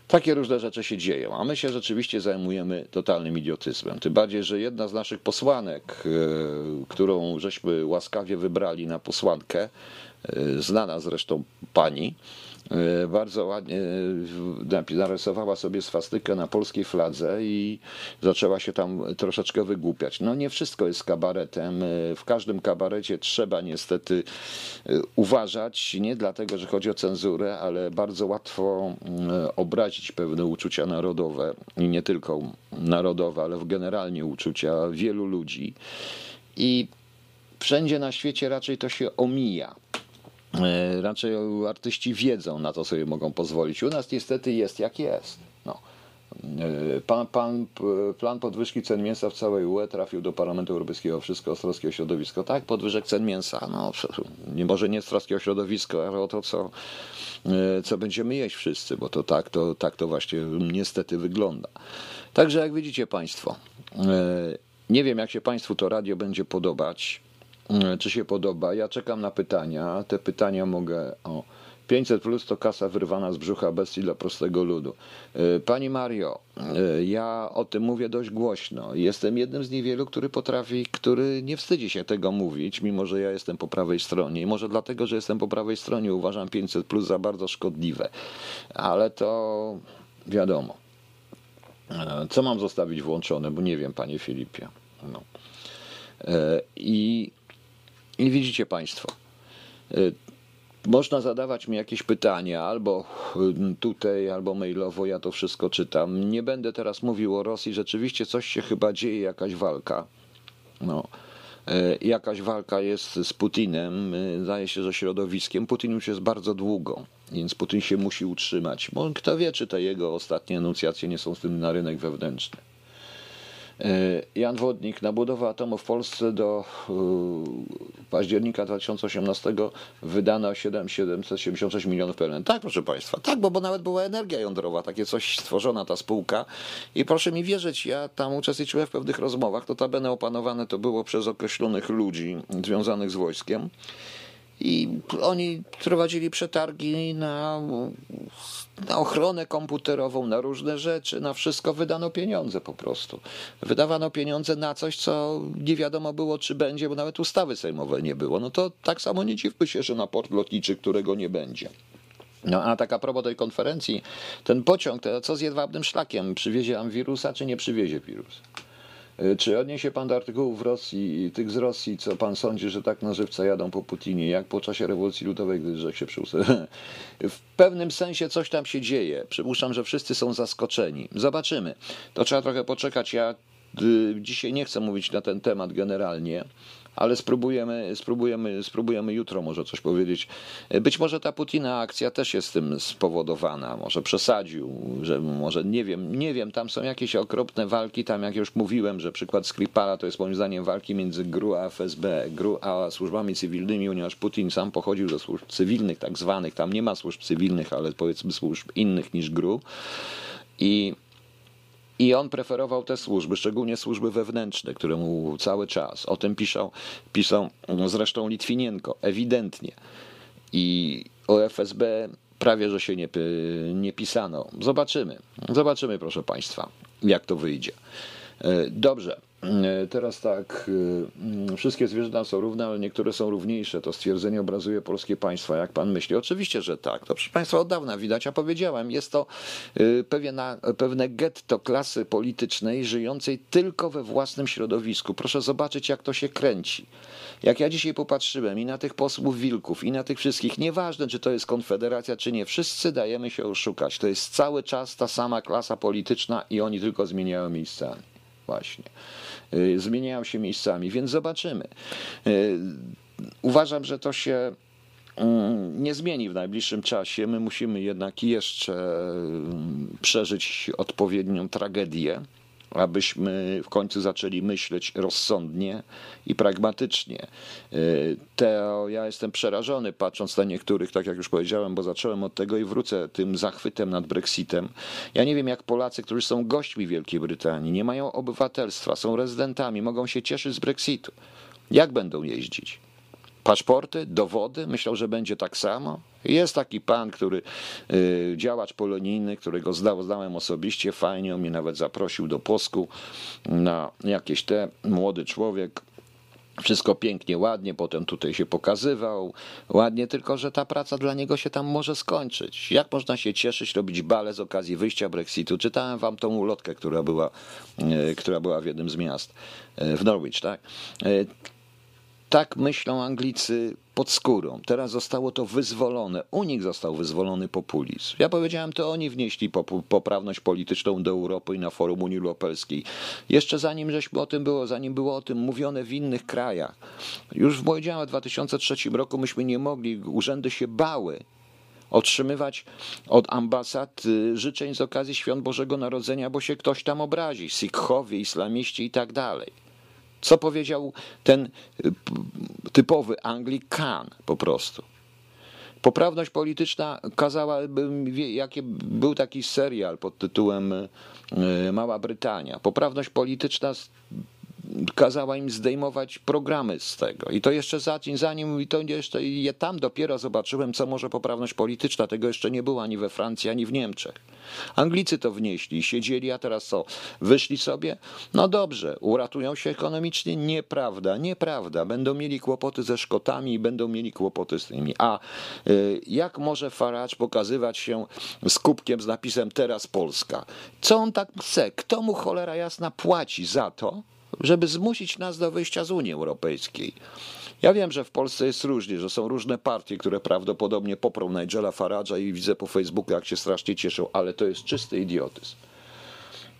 Takie różne rzeczy się dzieją, a my się rzeczywiście zajmujemy totalnym idiotyzmem. Tym bardziej, że jedna z naszych posłanek, e, którą żeśmy łaskawie wybrali na posłankę, e, znana zresztą pani, bardzo ładnie e, narysowała sobie swastykę na polskiej fladze i zaczęła się tam troszeczkę wygłupiać. No nie wszystko jest kabaretem. E, W każdym kabarecie trzeba niestety e, uważać, nie dlatego, że chodzi o cenzurę, ale bardzo łatwo obrazić pewne uczucia narodowe i nie tylko narodowe, ale generalnie uczucia wielu ludzi. I wszędzie na świecie raczej to się omija. E, Raczej artyści wiedzą, na to sobie mogą pozwolić. U nas niestety jest jak jest. No. E, Pan, pan, plan podwyżki cen mięsa w całej UE trafił do Parlamentu Europejskiego. Wszystko z troski o środowisko. Tak, podwyżek cen mięsa. No, może nie z troski o środowisko, ale o to, co, e, co będziemy jeść wszyscy, bo to tak to, tak to właśnie niestety wygląda. Także jak widzicie Państwo, nie wiem jak się Państwu to radio będzie podobać. E, czy się podoba. Ja czekam na pytania. Te pytania mogę. O, 500 plus to kasa wyrwana z brzucha bestii dla prostego ludu. E, Pani Mario, e, ja o tym mówię dość głośno. Jestem jednym z niewielu, który potrafi, który nie wstydzi się tego mówić, mimo że ja jestem po prawej stronie. I może dlatego, że jestem po prawej stronie, uważam 500 plus za bardzo szkodliwe. Ale to wiadomo. Co mam zostawić włączone, bo nie wiem, panie Filipie. No. I, I widzicie Państwo, e, można zadawać mi jakieś pytania, albo y, tutaj, albo mailowo, ja to wszystko czytam. Nie będę teraz mówił o Rosji, rzeczywiście coś się chyba dzieje, jakaś walka. No. E, Jakaś walka jest z Putinem, zdaje się, że środowiskiem. Putin już jest bardzo długo, więc Putin się musi utrzymać. Bo kto wie, czy te jego ostatnie enuncjacje nie są z tym na rynek wewnętrzny. E, Jan Wodnik na budowę atomu w Polsce do e, października 2018 wydano 7, 776 milionów PLN. Tak, proszę Państwa, tak, bo, bo nawet była energia jądrowa, takie coś stworzona ta spółka. I proszę mi wierzyć, ja tam uczestniczyłem w pewnych rozmowach, to tabene opanowane to było przez określonych ludzi związanych z wojskiem i oni prowadzili przetargi na, na ochronę komputerową, na różne rzeczy, na wszystko wydano pieniądze po prostu. Wydawano pieniądze na coś, co nie wiadomo było, czy będzie, bo nawet ustawy sejmowej nie było. No to tak samo nie dziwmy się, że na port lotniczy, którego nie będzie. No a tak a propos tej konferencji, ten pociąg, to co z jedwabnym szlakiem? Przywiezie nam wirusa, czy nie przywiezie wirusa? Y, Czy odniesie pan do artykułów w Rosji, tych z Rosji, co pan sądzi, że tak na żywca jadą po Putinie, jak po czasie rewolucji ludowej, gdy Rzek się przyłóż? W pewnym sensie coś tam się dzieje. Przypuszczam, że wszyscy są zaskoczeni. Zobaczymy. To trzeba trochę poczekać. Ja y, dzisiaj nie chcę mówić na ten temat generalnie. Ale spróbujemy, spróbujemy, spróbujemy jutro może coś powiedzieć. Być może ta Putina akcja też jest tym spowodowana. Może przesadził, że może nie wiem, nie wiem, tam są jakieś okropne walki, tam jak już mówiłem, że przykład Skripala to jest moim zdaniem walki między GRU a FSB, GRU a służbami cywilnymi, ponieważ Putin sam pochodził ze służb cywilnych tak zwanych, tam nie ma służb cywilnych, ale powiedzmy służb innych niż GRU. I i on preferował te służby, szczególnie służby wewnętrzne, które mu cały czas o tym piszą, piszą zresztą Litwinienko, ewidentnie. I o FSB prawie, że się nie, nie pisano. Zobaczymy. Zobaczymy, proszę Państwa, jak to wyjdzie. E, Dobrze. E, Teraz tak, e, wszystkie zwierzęta są równe, ale niektóre są równiejsze. To stwierdzenie obrazuje polskie państwa. Jak pan myśli? Oczywiście, że tak. To proszę państwa od dawna widać. Ja powiedziałem, jest to e, pewien, pewne getto klasy politycznej żyjącej tylko we własnym środowisku. Proszę zobaczyć, jak to się kręci. Jak ja dzisiaj popatrzyłem i na tych posłów wilków, i na tych wszystkich, nieważne czy to jest konfederacja, czy nie, wszyscy dajemy się oszukać. To jest cały czas ta sama klasa polityczna i oni tylko zmieniają miejscami. Właśnie. Y, Zmieniają się miejscami, więc zobaczymy. Y, Uważam, że to się mm, nie zmieni w najbliższym czasie. My musimy jednak jeszcze mm, przeżyć odpowiednią tragedię, abyśmy w końcu zaczęli myśleć rozsądnie i pragmatycznie. Y, Teo, ja jestem przerażony patrząc na niektórych, tak jak już powiedziałem, bo zacząłem od tego i wrócę tym zachwytem nad Brexitem. Ja nie wiem, jak Polacy, którzy są gośćmi Wielkiej Brytanii, nie mają obywatelstwa, są rezydentami, mogą się cieszyć z Brexitu. Jak będą jeździć? Paszporty, dowody. Myślał, że będzie tak samo. Jest taki pan, który y, działacz polonijny, którego znałem osobiście, fajnie, on mnie nawet zaprosił do Posku na jakieś te, młody człowiek, wszystko pięknie, ładnie, potem tutaj się pokazywał, ładnie, tylko że ta praca dla niego się tam może skończyć. Jak można się cieszyć, robić bale z okazji wyjścia Brexitu? Czytałem wam tą ulotkę, która była, y, która była w jednym z miast, y, w Norwich, tak? Tak myślą Anglicy pod skórą. Teraz zostało to wyzwolone. U nich został wyzwolony populizm. Ja powiedziałem, to oni wnieśli poprawność polityczną do Europy i na forum Unii Europejskiej. Jeszcze zanim żeśmy o tym było, zanim było o tym mówione w innych krajach. Już powiedziałem, w 2003 roku myśmy nie mogli, urzędy się bały otrzymywać od ambasad y, życzeń z okazji Świąt Bożego Narodzenia, bo się ktoś tam obrazi. Sikhowie, islamiści i tak dalej. Co powiedział ten y, typowy Anglikan po prostu? Poprawność polityczna kazała, jakie był taki serial pod tytułem y, Mała Brytania. Poprawność polityczna kazała im zdejmować programy z tego. I to jeszcze zanim, zanim i to jeszcze i tam dopiero zobaczyłem, co może poprawność polityczna. Tego jeszcze nie było ani we Francji, ani w Niemczech. Anglicy to wnieśli, siedzieli, a teraz co? Wyszli sobie? No dobrze, uratują się ekonomicznie? Nieprawda, nieprawda. Będą mieli kłopoty ze Szkotami i będą mieli kłopoty z tymi. A y, jak może Farage pokazywać się z kubkiem z napisem teraz Polska? Co on tak chce? Kto mu cholera jasna płaci za to? Żeby zmusić nas do wyjścia z Unii Europejskiej. Ja wiem, że w Polsce jest różnie, że są różne partie, które prawdopodobnie poprą Nigela Farage'a i widzę po Facebooku, jak się strasznie cieszą, ale to jest czysty idiotyzm.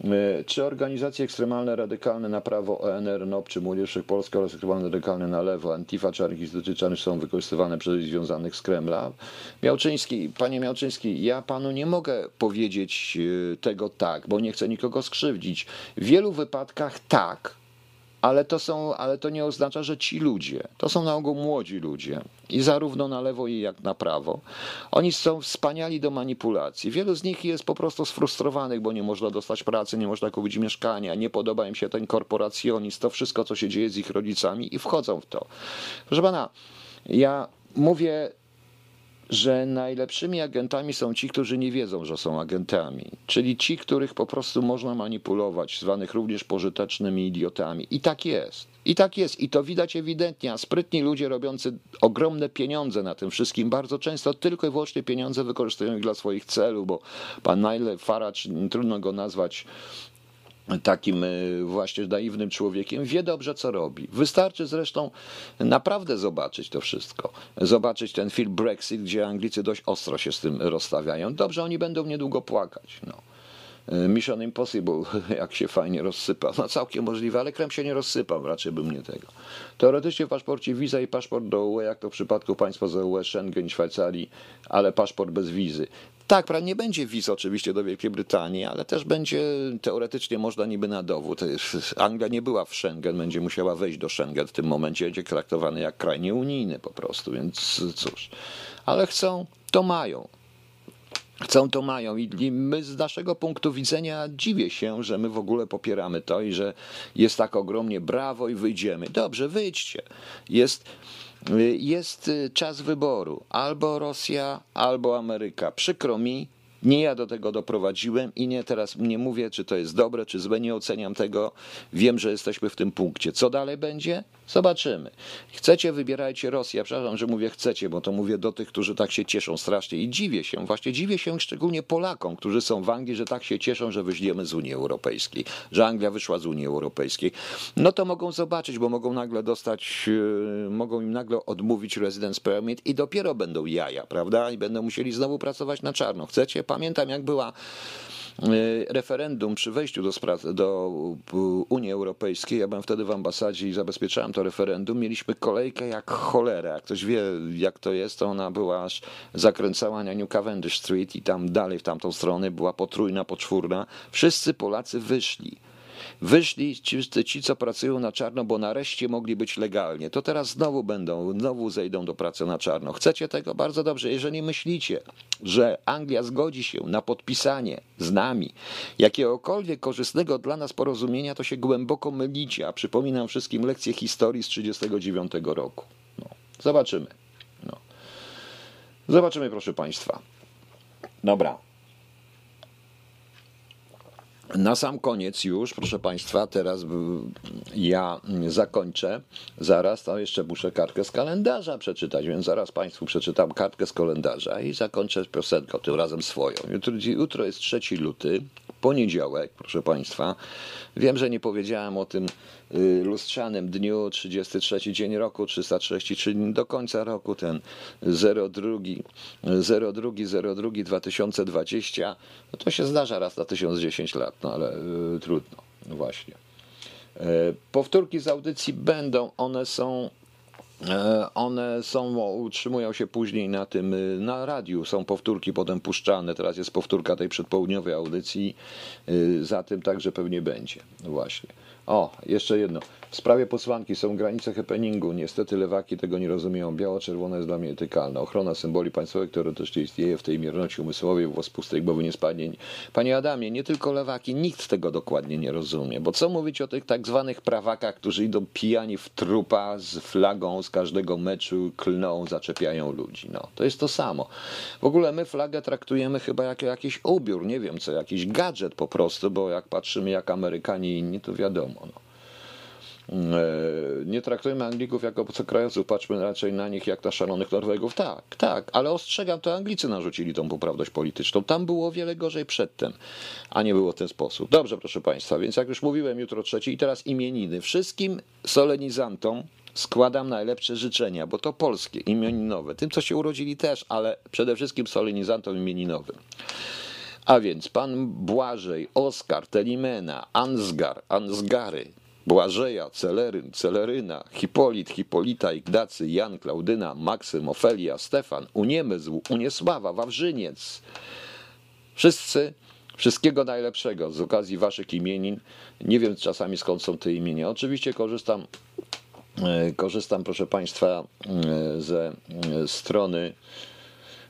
E, Czy organizacje ekstremalne, radykalne na prawo ONR, NOP czy Młodzież Wszechpolska oraz ekstremalne, radykalne na lewo, Antifa czy anarchistyczne są wykorzystywane przez związanych z Kremla? Miałczyński, panie Miałczyński, ja panu nie mogę powiedzieć e, tego tak, bo nie chcę nikogo skrzywdzić. W wielu wypadkach tak, ale to, są, ale to nie oznacza, że ci ludzie, to są na ogół młodzi ludzie, i zarówno na lewo, i jak na prawo, oni są wspaniali do manipulacji. Wielu z nich jest po prostu sfrustrowanych, bo nie można dostać pracy, nie można kupić mieszkania, nie podoba im się ten korporacjonizm, to wszystko, co się dzieje z ich rodzicami i wchodzą w to. Proszę pana, ja mówię że najlepszymi agentami są ci, którzy nie wiedzą, że są agentami, czyli ci, których po prostu można manipulować, zwanych również pożytecznymi idiotami. I tak jest. I tak jest. I to widać ewidentnie. A sprytni ludzie robiący ogromne pieniądze na tym wszystkim bardzo często tylko i wyłącznie pieniądze wykorzystują ich dla swoich celów, bo pan Nile Farage, trudno go nazwać takim y, właśnie naiwnym człowiekiem, wie dobrze, co robi. Wystarczy zresztą naprawdę zobaczyć to wszystko. Zobaczyć ten film Brexit, gdzie Anglicy dość ostro się z tym rozstawiają. Dobrze, oni będą niedługo płakać. No. Y, Mission Impossible, jak się fajnie rozsypał. No całkiem możliwe, ale krem się nie rozsypał, raczej bym nie tego. Teoretycznie w paszporcie wiza i paszport do UE, jak to w przypadku państwa z UE, Schengen, Szwajcarii, ale paszport bez wizy. Tak, nie będzie wiz oczywiście do Wielkiej Brytanii, ale też będzie teoretycznie można niby na dowód. Anglia nie była w Schengen, będzie musiała wejść do Schengen w tym momencie, będzie traktowany jak kraj nieunijny po prostu, więc cóż. Ale chcą, to mają. Chcą to mają i my z naszego punktu widzenia dziwię się, że my w ogóle popieramy to i że jest tak ogromnie brawo i wyjdziemy. Dobrze, wyjdźcie. Jest, jest y, czas wyboru. Albo Rosja, albo Ameryka. Przykro mi, nie ja do tego doprowadziłem i nie teraz nie mówię, czy to jest dobre, czy złe, nie oceniam tego. Wiem, że jesteśmy w tym punkcie. Co dalej będzie? Zobaczymy. Chcecie, wybierajcie Rosję. Przepraszam, że mówię chcecie, bo to mówię do tych, którzy tak się cieszą strasznie i dziwię się. Właśnie dziwię się szczególnie Polakom, którzy są w Anglii, że tak się cieszą, że wyjdziemy z Unii Europejskiej, że Anglia wyszła z Unii Europejskiej. No to mogą zobaczyć, bo mogą nagle dostać, yy, mogą im nagle odmówić residence permit i dopiero będą jaja, prawda? I będą musieli znowu pracować na czarno. Chcecie? Pamiętam, jak była referendum przy wejściu do, do Unii Europejskiej, ja byłem wtedy w ambasadzie i zabezpieczałem to referendum, mieliśmy kolejkę jak cholera. Jak ktoś wie, jak to jest, to ona była aż zakręcała na New Cavendish Street i tam dalej w tamtą stronę była potrójna, poczwórna. Wszyscy Polacy wyszli. Wyszli ci, ci, co pracują na czarno, bo nareszcie mogli być legalnie. To teraz znowu będą, znowu zejdą do pracy na czarno. Chcecie tego? Bardzo dobrze. Jeżeli myślicie, że Anglia zgodzi się na podpisanie z nami jakiegokolwiek korzystnego dla nas porozumienia, to się głęboko mylicie. A przypominam wszystkim lekcję historii z 1939 roku. No, zobaczymy. No. Zobaczymy, proszę Państwa. Dobra. Na sam koniec już, proszę Państwa, teraz ja zakończę. Zaraz, to jeszcze muszę kartkę z kalendarza przeczytać, więc zaraz Państwu przeczytam kartkę z kalendarza i zakończę piosenką, tym razem swoją. Jutro, jutro jest 3 luty, poniedziałek, proszę Państwa. Wiem, że nie powiedziałem o tym y, lustrzanym dniu, 33 dzień roku, 333 dni do końca roku, ten 02, 02, 02 2020. No to się zdarza raz na 1010 lat, no ale y, trudno, no właśnie. E, Powtórki z audycji będą, one są One są, utrzymują się później na tym, y, na radiu, są powtórki potem puszczane. Teraz jest powtórka tej przedpołudniowej audycji, y, za tym także pewnie będzie. Właśnie. O, jeszcze jedno. W sprawie posłanki są granice happeningu. Niestety lewaki tego nie rozumieją. Biało-czerwone jest dla mnie etykalne. Ochrona symboli państwowych teoretycznie istnieje w tej mierności umysłowej, włos pustej głowy nie spadnie. Panie Adamie, nie tylko lewaki, nikt tego dokładnie nie rozumie. Bo co mówić o tych tak zwanych prawakach, którzy idą pijani w trupa z flagą z każdego meczu, klną, zaczepiają ludzi. No, to jest to samo. W ogóle my flagę traktujemy chyba jako jakiś ubiór, nie wiem co, jakiś gadżet po prostu, bo jak patrzymy jak Amerykanie i inni, to wiadomo. No. Nie traktujmy Anglików jako obcokrajowców, patrzmy raczej na nich jak na szalonych Norwegów. Tak, tak, ale ostrzegam, to Anglicy narzucili tą poprawność polityczną. Tam było wiele gorzej przedtem, a nie było w ten sposób. Dobrze, proszę Państwa, więc jak już mówiłem, jutro trzeci i teraz imieniny. Wszystkim solenizantom składam najlepsze życzenia, bo to polskie, imieninowe. Tym, co się urodzili też, ale przede wszystkim solenizantom imieninowym. A więc pan Błażej, Oskar, Telimena, Ansgar, Ansgary, Błażeja, Celeryn, Celeryna, Hipolit, Hipolita, Ignacy, Jan, Klaudyna, Maksym, Ofelia, Stefan, Uniemysł, Uniesława, Wawrzyniec. Wszyscy, wszystkiego najlepszego z okazji waszych imienin. Nie wiem czasami skąd są te imienia. Oczywiście korzystam, e, korzystam proszę państwa e, ze e, strony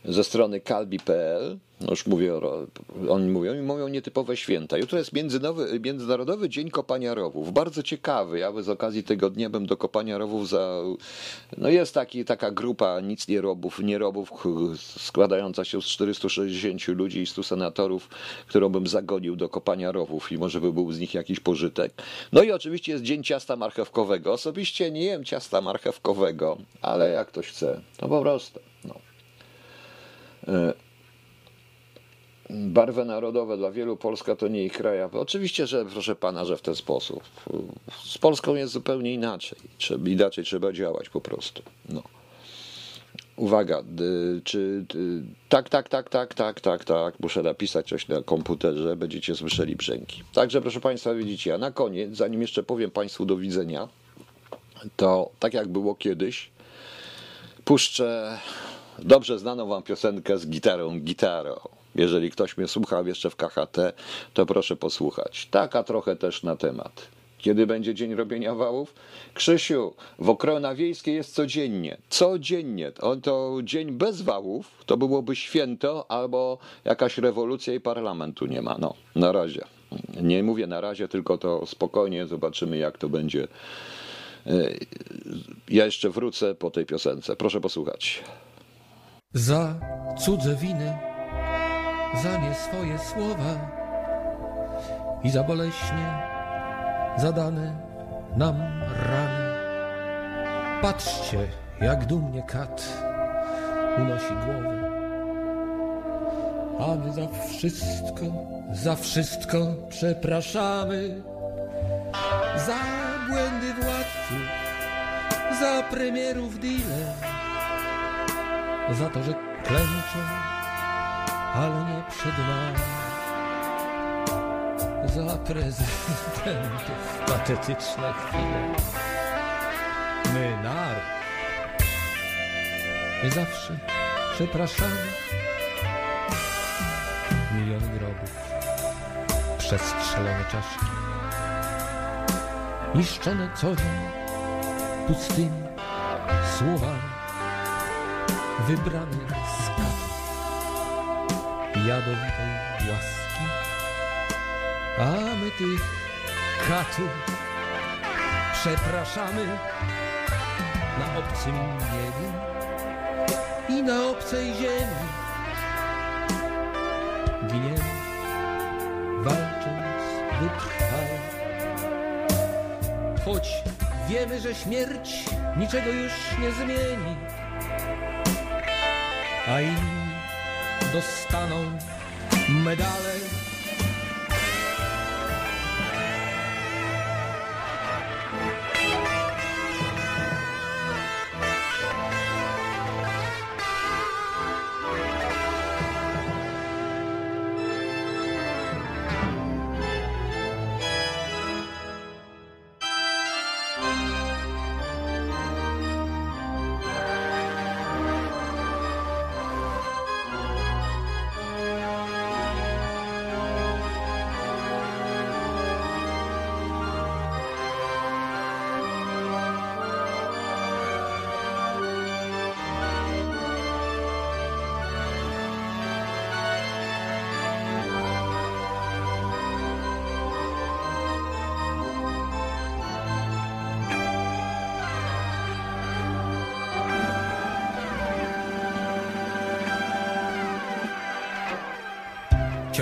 ze strony kalbi.pl, no już mówię, oni mówią, i mówią nietypowe święta. Jutro jest międzynowy, Międzynarodowy Dzień Kopania Rowów. Bardzo ciekawy. Ja z okazji tego dnia bym do kopania rowów za... No jest taki, taka grupa nic nie robów, nie robów składająca się z 460 ludzi i 100 senatorów, którą bym zagonił do kopania rowów i może by był z nich jakiś pożytek. No i oczywiście jest Dzień Ciasta Marchewkowego. Osobiście nie jem ciasta marchewkowego, ale jak ktoś chce, to po prostu. No. Barwy narodowe dla wielu Polska to nie ich kraj. Oczywiście, że proszę pana, że w ten sposób. Z Polską jest zupełnie inaczej. Trzeba, inaczej trzeba działać po prostu. No. Uwaga, czy tak, tak, tak, tak, tak, tak, tak, muszę napisać coś na komputerze, będziecie słyszeli brzęki. Także proszę Państwa, widzicie, a na koniec, zanim jeszcze powiem Państwu do widzenia, to tak jak było kiedyś, puszczę dobrze znaną wam piosenkę z gitarą, gitarą. Jeżeli ktoś mnie słuchał jeszcze w KHT, to proszę posłuchać. Taka trochę też na temat. Kiedy będzie dzień robienia wałów? Krzysiu, w Okrona Wiejskiej jest codziennie. Codziennie. On to dzień bez wałów, to byłoby święto albo jakaś rewolucja i parlamentu nie ma. No, na razie. Nie mówię na razie, tylko to spokojnie zobaczymy, jak to będzie. Ja jeszcze wrócę po tej piosence. Proszę posłuchać. Za cudze winy, za nie swoje słowa i za boleśnie zadane nam rany. Patrzcie, jak dumnie kat unosi głowę. A my za wszystko, za wszystko przepraszamy. Za błędy władców, za premierów dealer za to, że klęczą, ale nie przed nami. za prezydentów patetyczne chwile. My naród, zawsze przepraszamy. Miliony grobów, przestrzelone czaszki, niszczone co dzień pustymi słowami, wybrane z katów jadowitej łaski, a my tych katów przepraszamy na obcym niebie i na obcej ziemi. Giniemy, walcząc wytrwale, choć wiemy, że śmierć niczego już nie zmieni, a dostaną medale.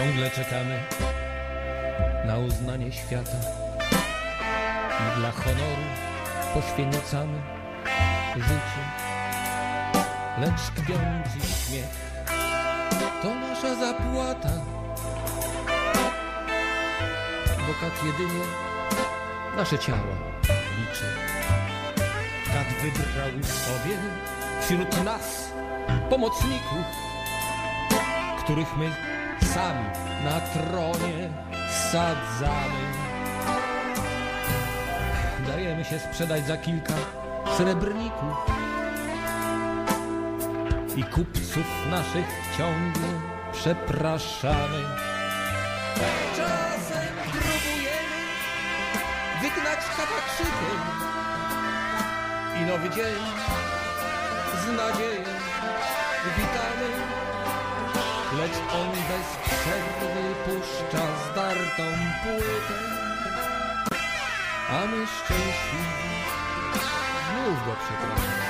Ciągle czekamy na uznanie świata i dla honoru poświęcamy życie. Lecz kpiący śmiech to nasza zapłata, bo kat jedynie nasze ciała liczy. Kat wybrał sobie wśród nas pomocników, których my sami na tronie sadzamy. Dajemy się sprzedać za kilka srebrników i kupców naszych ciągle przepraszamy. Czasem próbujemy wygnać katakrzykiem i nowy dzień z nadzieją lecz on bez przerwy puszcza zdartą płytę, a my szczęśliwi znów go przepraszamy.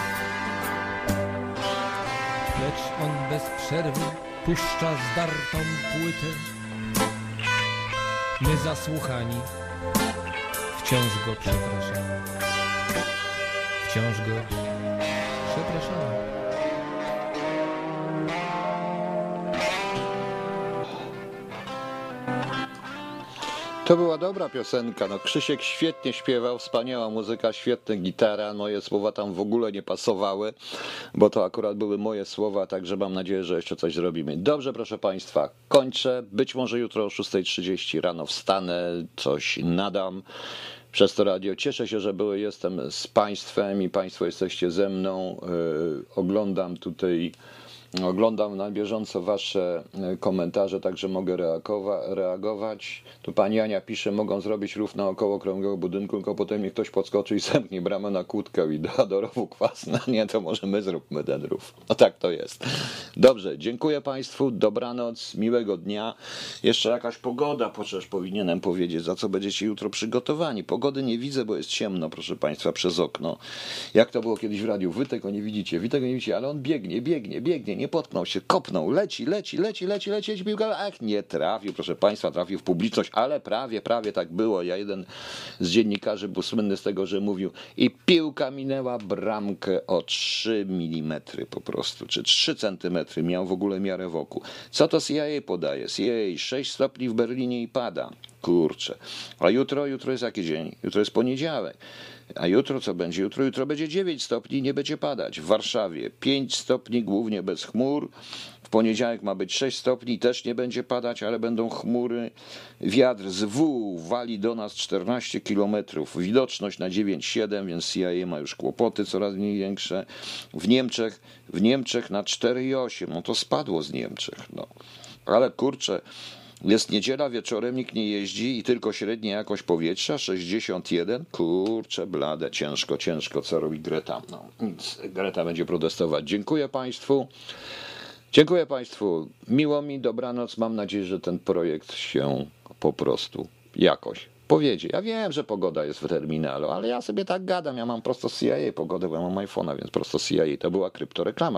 Lecz on bez przerwy puszcza zdartą płytę, my zasłuchani wciąż go przepraszamy. Wciąż go przepraszamy. To była dobra piosenka. No, Krzysiek świetnie śpiewał, wspaniała muzyka, świetna gitara. Moje słowa tam w ogóle nie pasowały, bo to akurat były moje słowa, także mam nadzieję, że jeszcze coś zrobimy. Dobrze, proszę Państwa, kończę. Być może jutro o 6.30 rano wstanę, coś nadam przez to radio. Cieszę się, że były, jestem z Państwem i Państwo jesteście ze mną. Yy, oglądam tutaj. Oglądam na bieżąco Wasze e, komentarze, także mogę reagowa- reagować. Tu pani Ania pisze, mogą zrobić rów naokoło okrągłego budynku, tylko potem mi ktoś podskoczy i zamknie bramę na kłódkę i da do rowu kwasna. Nie, to może my zróbmy ten rów. No tak to jest. Dobrze, dziękuję Państwu, dobranoc, miłego dnia. Jeszcze jakaś pogoda, chociaż powinienem powiedzieć, za co będziecie jutro przygotowani. Pogody nie widzę, bo jest ciemno, proszę Państwa, przez okno. Jak to było kiedyś w radiu, Wy tego nie widzicie, Wy tego nie widzicie, ale on biegnie, biegnie, biegnie, nie potknął się, kopnął, leci, leci, leci, leci, leci, leci piłka, ach, nie trafił, proszę Państwa, trafił w publiczność, ale prawie, prawie tak było. Ja jeden z dziennikarzy był słynny z tego, że mówił i piłka minęła bramkę o 3 mm po prostu, czy 3 centymetry, miał w ogóle miarę wokół. Co to CIA podaje? CIA 6 stopni w Berlinie i pada. Kurczę. A jutro, jutro jest jaki dzień? Jutro jest poniedziałek. A jutro co będzie? Jutro, jutro będzie 9 stopni nie będzie padać. W Warszawie 5 stopni, głównie bez chmur. W poniedziałek ma być 6 stopni, też nie będzie padać, ale będą chmury. Wiatr z W wali do nas 14 km. Widoczność na 9,7, więc CIA ma już kłopoty coraz mniej większe. W Niemczech, w Niemczech na 4,8. No to spadło z Niemczech. No. Ale kurczę, jest niedziela wieczorem, nikt nie jeździ i tylko średnia jakość powietrza 61. Kurczę, blade, ciężko, ciężko. Co robi Greta? No, nic. Greta będzie protestować. Dziękuję Państwu. Dziękuję Państwu. Miło mi, dobranoc. Mam nadzieję, że ten projekt się po prostu jakoś powiedzie. Ja wiem, że pogoda jest w terminalu, ale ja sobie tak gadam. Ja mam prosto CIA pogodę, bo ja mam iPhone'a, więc prosto CIA. To była kryptoreklama.